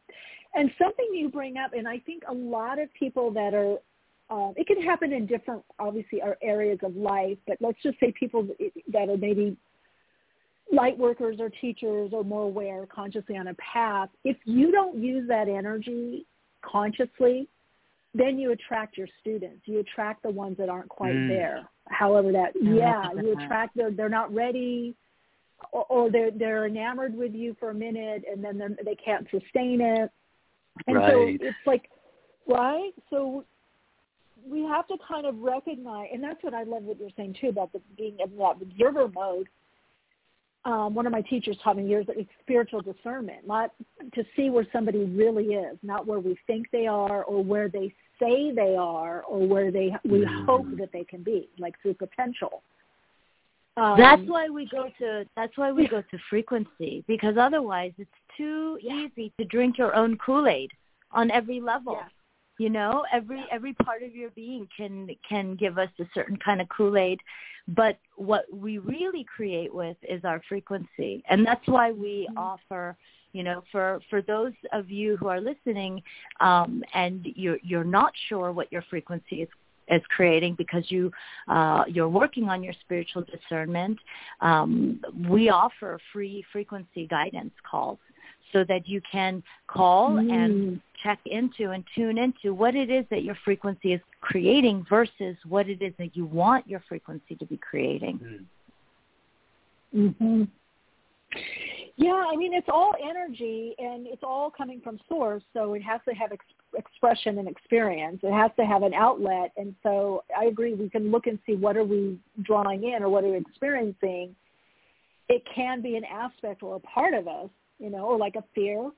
And something you bring up and i think a lot of people that are um, it can happen in different obviously our areas of life but let's just say people that are maybe light workers or teachers or more aware consciously on a path. If you don't use that energy consciously then you attract your students. You attract the ones that aren't quite mm. there. However, that yeah, you attract they're they're not ready, or, or they're they're enamored with you for a minute and then they they can't sustain it. And right. so it's like, right? So we have to kind of recognize, and that's what I love what you're saying too about the, being in that observer mode um, one of my teachers taught me years that it's spiritual discernment, not to see where somebody really is, not where we think they are or where they say they are or where they we mm. hope that they can be, like through potential. Um, that's why we go to that's why we go to frequency because otherwise it's too yeah. easy to drink your own Kool-Aid on every level. Yeah. You know, every every part of your being can can give us a certain kind of Kool-Aid, but what we really create with is our frequency, and that's why we mm-hmm. offer you know for for those of you who are listening um, and you're you're not sure what your frequency is is creating because you uh, you're working on your spiritual discernment um, we offer free frequency guidance calls so that you can call mm. and check into and tune into what it is that your frequency is creating versus what it is that you want your frequency to be creating. Mm. Mhm. Yeah, I mean it's all energy and it's all coming from source, so it has to have ex- expression and experience. It has to have an outlet, and so I agree. We can look and see what are we drawing in or what are we experiencing. It can be an aspect or a part of us, you know, or like a fear,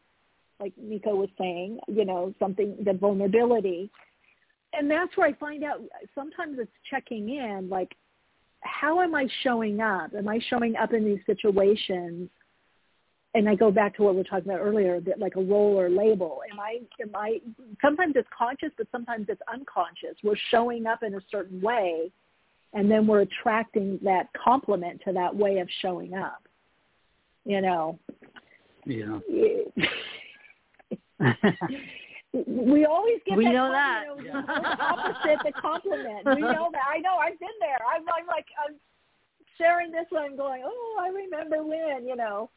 like Mikko was saying, you know, something the vulnerability, and that's where I find out. Sometimes it's checking in, like, how am I showing up? Am I showing up in these situations? and I go back to what we were talking about earlier, that like a role or label. Am I, am I, sometimes it's conscious, but sometimes it's unconscious. We're showing up in a certain way, and then we're attracting that complement to that way of showing up. You know? Yeah. we always get we that, know that you know, opposite the compliment. We know that. I know. I've been there. I'm, I'm like I'm sharing this one. I'm going, oh, I remember when. You know.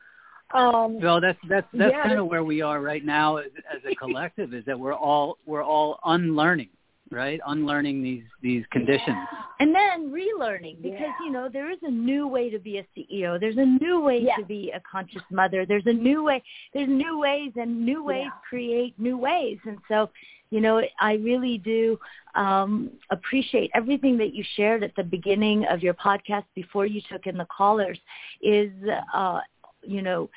Um, well, that's that's that's yeah, kind of where we are right now as, as a collective. is that we're all we're all unlearning, right? Unlearning these these conditions, and then relearning because yeah. you know there is a new way to be a CEO. There's a new way yeah. to be a conscious mother. There's a new way. There's new ways, and new ways create new ways. And so, you know, I really do um, appreciate everything that you shared at the beginning of your podcast before you took in the callers. Is uh, you know,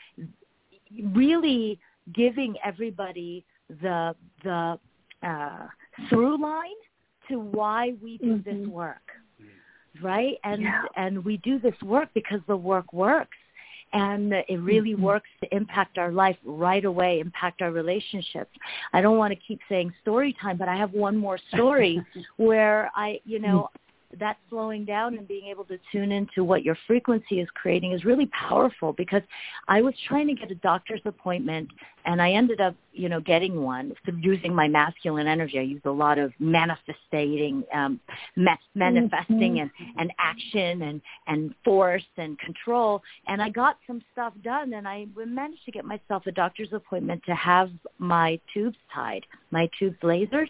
really giving everybody the the uh, through line to why we do mm-hmm. this work, right? And yeah. and we do this work because the work works, and it really mm-hmm. works to impact our life right away, impact our relationships. I don't want to keep saying story time, but I have one more story where I, you know, that slowing down and being able to tune into what your frequency is creating is really powerful because I was trying to get a doctor's appointment and I ended up, you know, getting one using my masculine energy. I used a lot of manifesting, um, ma- manifesting and, and action and, and force and control. And I got some stuff done and I managed to get myself a doctor's appointment to have my tubes tied, my tubes lasered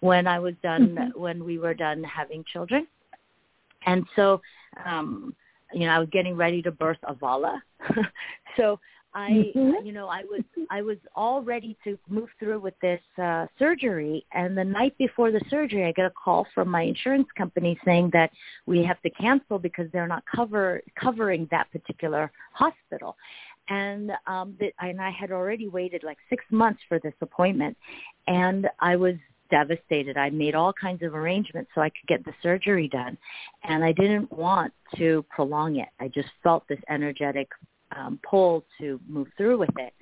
when I was done, mm-hmm. when we were done having children. And so, um, you know, I was getting ready to birth Avaala. so I, mm-hmm. you know, I was I was all ready to move through with this uh, surgery, and the night before the surgery, I get a call from my insurance company saying that we have to cancel because they're not cover covering that particular hospital, and um, that and I had already waited like six months for this appointment, and I was devastated. I made all kinds of arrangements so I could get the surgery done, and I didn't want to prolong it. I just felt this energetic um, pull to move through with it.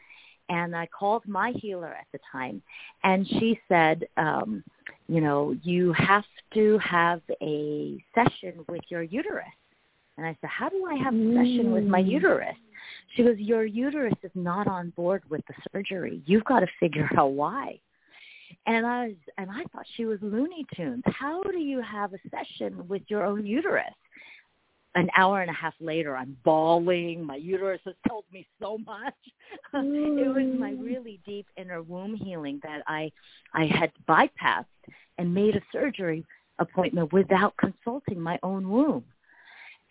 and I called my healer at the time, and she said, um, you know, you have to have a session with your uterus. And I said, how do I have a session with my uterus? She goes, your uterus is not on board with the surgery. You've got to figure out why. And I was, and I thought she was Looney Tunes. How do you have a session with your own uterus? An hour and a half later, I'm bawling. My uterus has told me so much. it was my mm. really deep inner womb healing that I, I had bypassed and made a surgery appointment without consulting my own womb.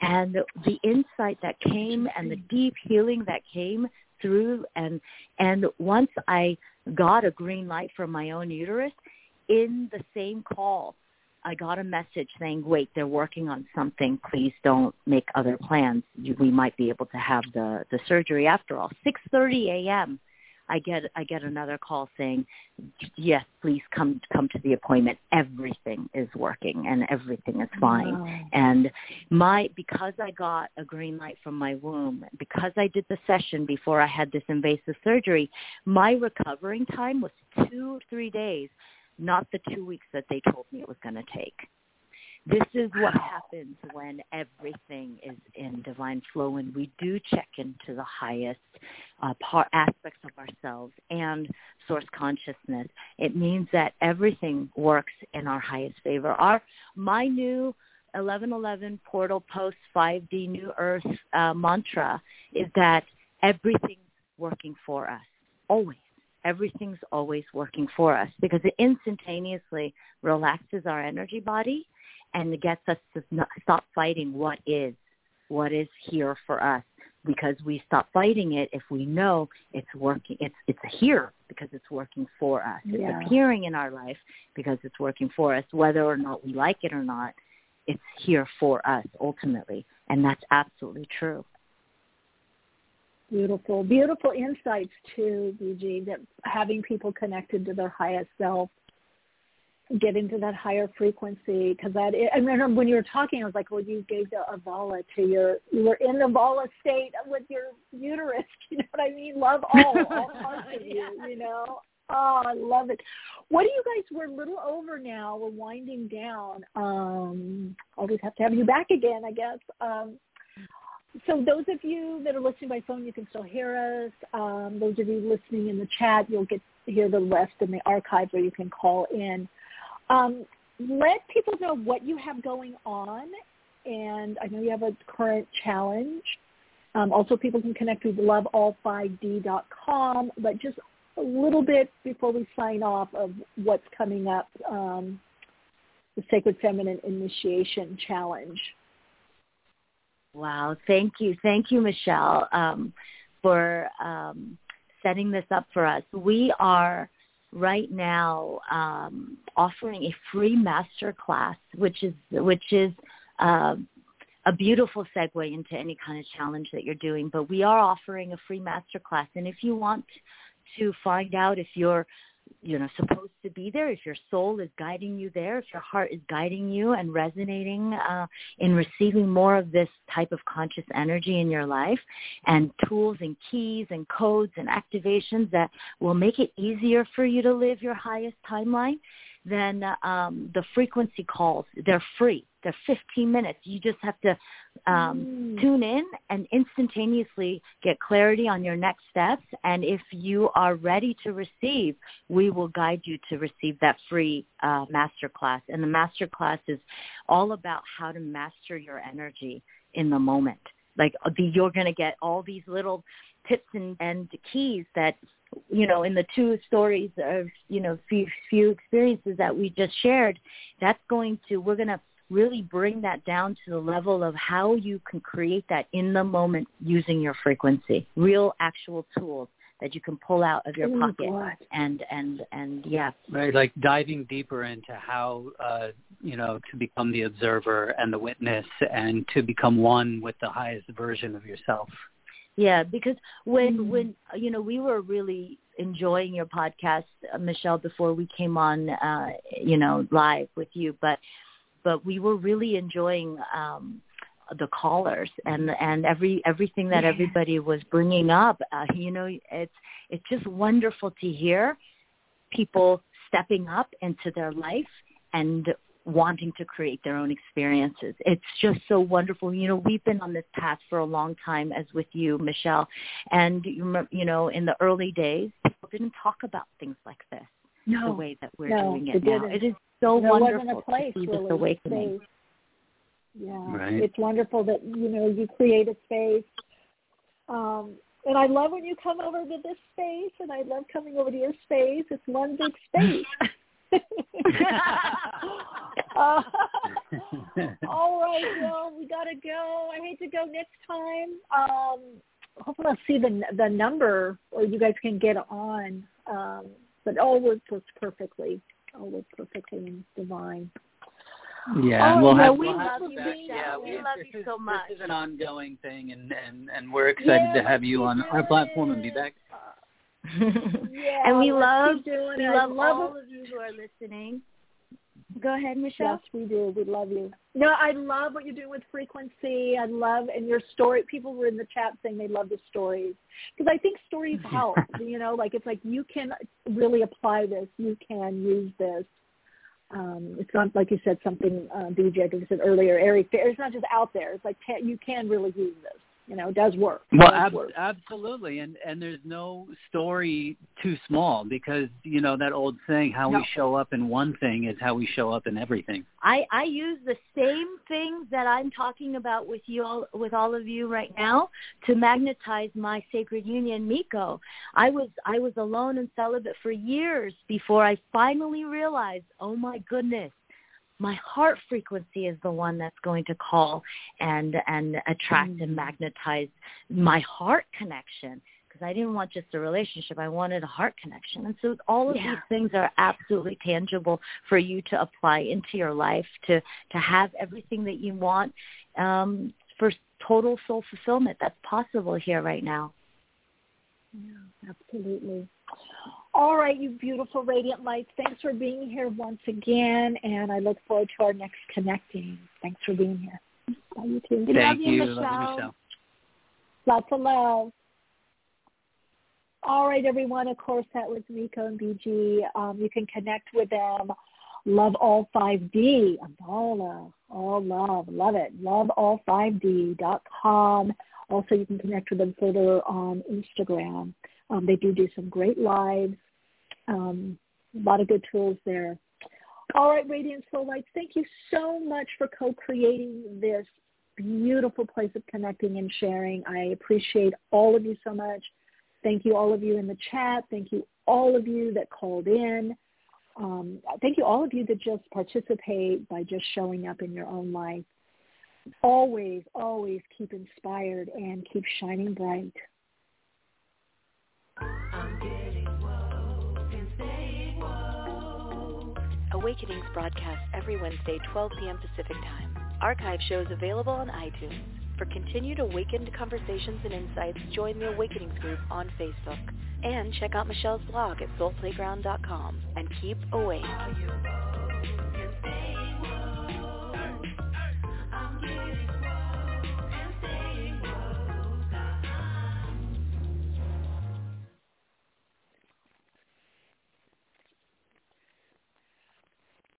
And the insight that came and the deep healing that came through and and once I got a green light from my own uterus, in the same call, I got a message saying, "Wait, they're working on something. Please don't make other plans. We might be able to have the the surgery after all." 6:30 a.m. I get I get another call saying, "Yes, please come come to the appointment. Everything is working and everything is fine." Wow. And my because I got a green light from my womb, because I did the session before I had this invasive surgery, my recovering time was 2 3 days, not the 2 weeks that they told me it was going to take. This is what happens when everything is in divine flow and we do check into the highest uh, aspects of ourselves and source consciousness. It means that everything works in our highest favor. Our my new 1111 portal post 5D New Earth uh, mantra is that everything's working for us always everything's always working for us because it instantaneously relaxes our energy body and it gets us to stop fighting what is, what is here for us because we stop fighting it if we know it's working it's it's here because it's working for us. It's Yeah. appearing in our life because it's working for us whether or not we like it or not it's here for us ultimately and that's absolutely true. Beautiful, beautiful insights too, Biji, that having people connected to their highest self, get into that higher frequency. Because that, I remember when you were talking, I was like, well, you gave the avaala to your, you were in the avaala state with your uterus. You know what I mean? Love all, all parts of you. You know. Oh, I love it. What do you guys? We're a little over now. We're winding down. Um, always have to have you back again, I guess. Um, so those of you that are listening by phone, you can still hear us. Um, those of you listening in the chat, you'll get to hear the rest in the archive where you can call in. Um, let people know what you have going on, and I know you have a current challenge. Um, also, people can connect with loveall5d.com, but just a little bit before we sign off of what's coming up, um, the Sacred Feminine Initiation Challenge. Wow. Thank you. Thank you, Michele, um, for um, setting this up for us. We are right now um, offering a free master class, which is which is uh, a beautiful segue into any kind of challenge that you're doing. But we are offering a free master class, and if you want to find out if you're you know supposed to be there if your soul is guiding you there if your heart is guiding you and resonating uh, in receiving more of this type of conscious energy in your life and tools and keys and codes and activations that will make it easier for you to live your highest timeline then um, the frequency calls they're free. They're 15 minutes. You just have to um, tune in and instantaneously get clarity on your next steps. And if you are ready to receive we will guide you to receive that free uh, master class and the master class is all about how to master your energy in the moment. Like uh, you're going to get all these little tips and, and keys that you know in the two stories of you know few few experiences that we just shared that's going to we're going to really bring that down to the level of how you can create that in the moment using your frequency real actual tools that you can pull out of your Oh, pocket God. and and and yeah Right, like diving deeper into how uh, you know to become the observer and the witness, and to become one with the highest version of yourself. Yeah, because when when you know we were really enjoying your podcast, uh, Michele, before we came on, uh, you know, live with you, but but we were really enjoying um, the callers and and every everything that yeah. everybody was bringing up. Uh, you know, it's it's just wonderful to hear people stepping up into their life and wanting to create their own experiences. It's just so wonderful. You know, we've been on this path for a long time as with you, Michele. And you you know, in the early days, people didn't talk about things like this no, the way that we're no, doing it now. It is so there wonderful a place to see really this awakening. Space. Yeah, right. it's wonderful that you know you create a space. Um, and I love when you come over to this space, and I love coming over to your space. It's one big space. uh, all right, well, we gotta go. I hate to go next time. Um, hopefully, I'll see the the number, or you guys can get on. Um, but all works perfectly. All works perfectly and divine. Yeah, oh, we'll yeah, have, we we'll love have you, back. Michele. Yeah, we, we love you is, so much. This is an ongoing thing, and and and we're excited yeah, to have you on our platform and be back. yeah, and we love we love, love all of you who are listening. Go ahead, Michele. Yes, we do. We love you. No, I love what you're doing with frequency. I love and your story. People were in the chat saying they love the stories because I think stories help. you know, like it's like you can really apply this. You can use this. Um, it's not like you said something, uh, DJ, I think you said earlier, Eric. It's not just out there. It's like you can really use this you know, it does work. Well, does ab- work. absolutely, and and there's no story too small because you know that old saying, how No. we show up in one thing is how we show up in everything. I, I use the same things that I'm talking about with you all, with all of you right now to magnetize my sacred union, Mikko. I was I was alone and celibate for years before I finally realized, oh my goodness, my heart frequency is the one that's going to call and and attract Mm. and magnetize my heart connection because I didn't want just a relationship. I wanted a heart connection. And so all of Yeah. these things are absolutely tangible for you to apply into your life to to have everything that you want um, for total soul fulfillment. That's possible here right now. Yeah, absolutely. All right, you beautiful radiant lights. Thanks for being here once again, and I look forward to our next connecting. Thanks for being here. Bye, you too. Thank love you, you, Michele. Love you, Michele. Lots of love. All right, everyone. Of course, that was Mikko and Biji. Um, you can connect with them. Love All 5D. Amala. All love. Love it. LoveAll5D.com. Also, you can connect with them further on Instagram. Um, they do do some great lives. Um, a lot of good tools there. All right, Radiant Soul Lights, thank you so much for co-creating this beautiful place of connecting and sharing. I appreciate all of you so much. Thank you all of you in the chat. Thank you all of you that called in. Um, thank you all of you that just participate by just showing up in your own life. Always, always keep inspired and keep shining bright. Awakenings broadcasts every Wednesday, 12 p.m. Pacific Time. Archive shows available on iTunes. For continued awakened conversations and insights, join the Awakenings group on Facebook. And check out Michele's blog at soulplayground.com. And keep awake.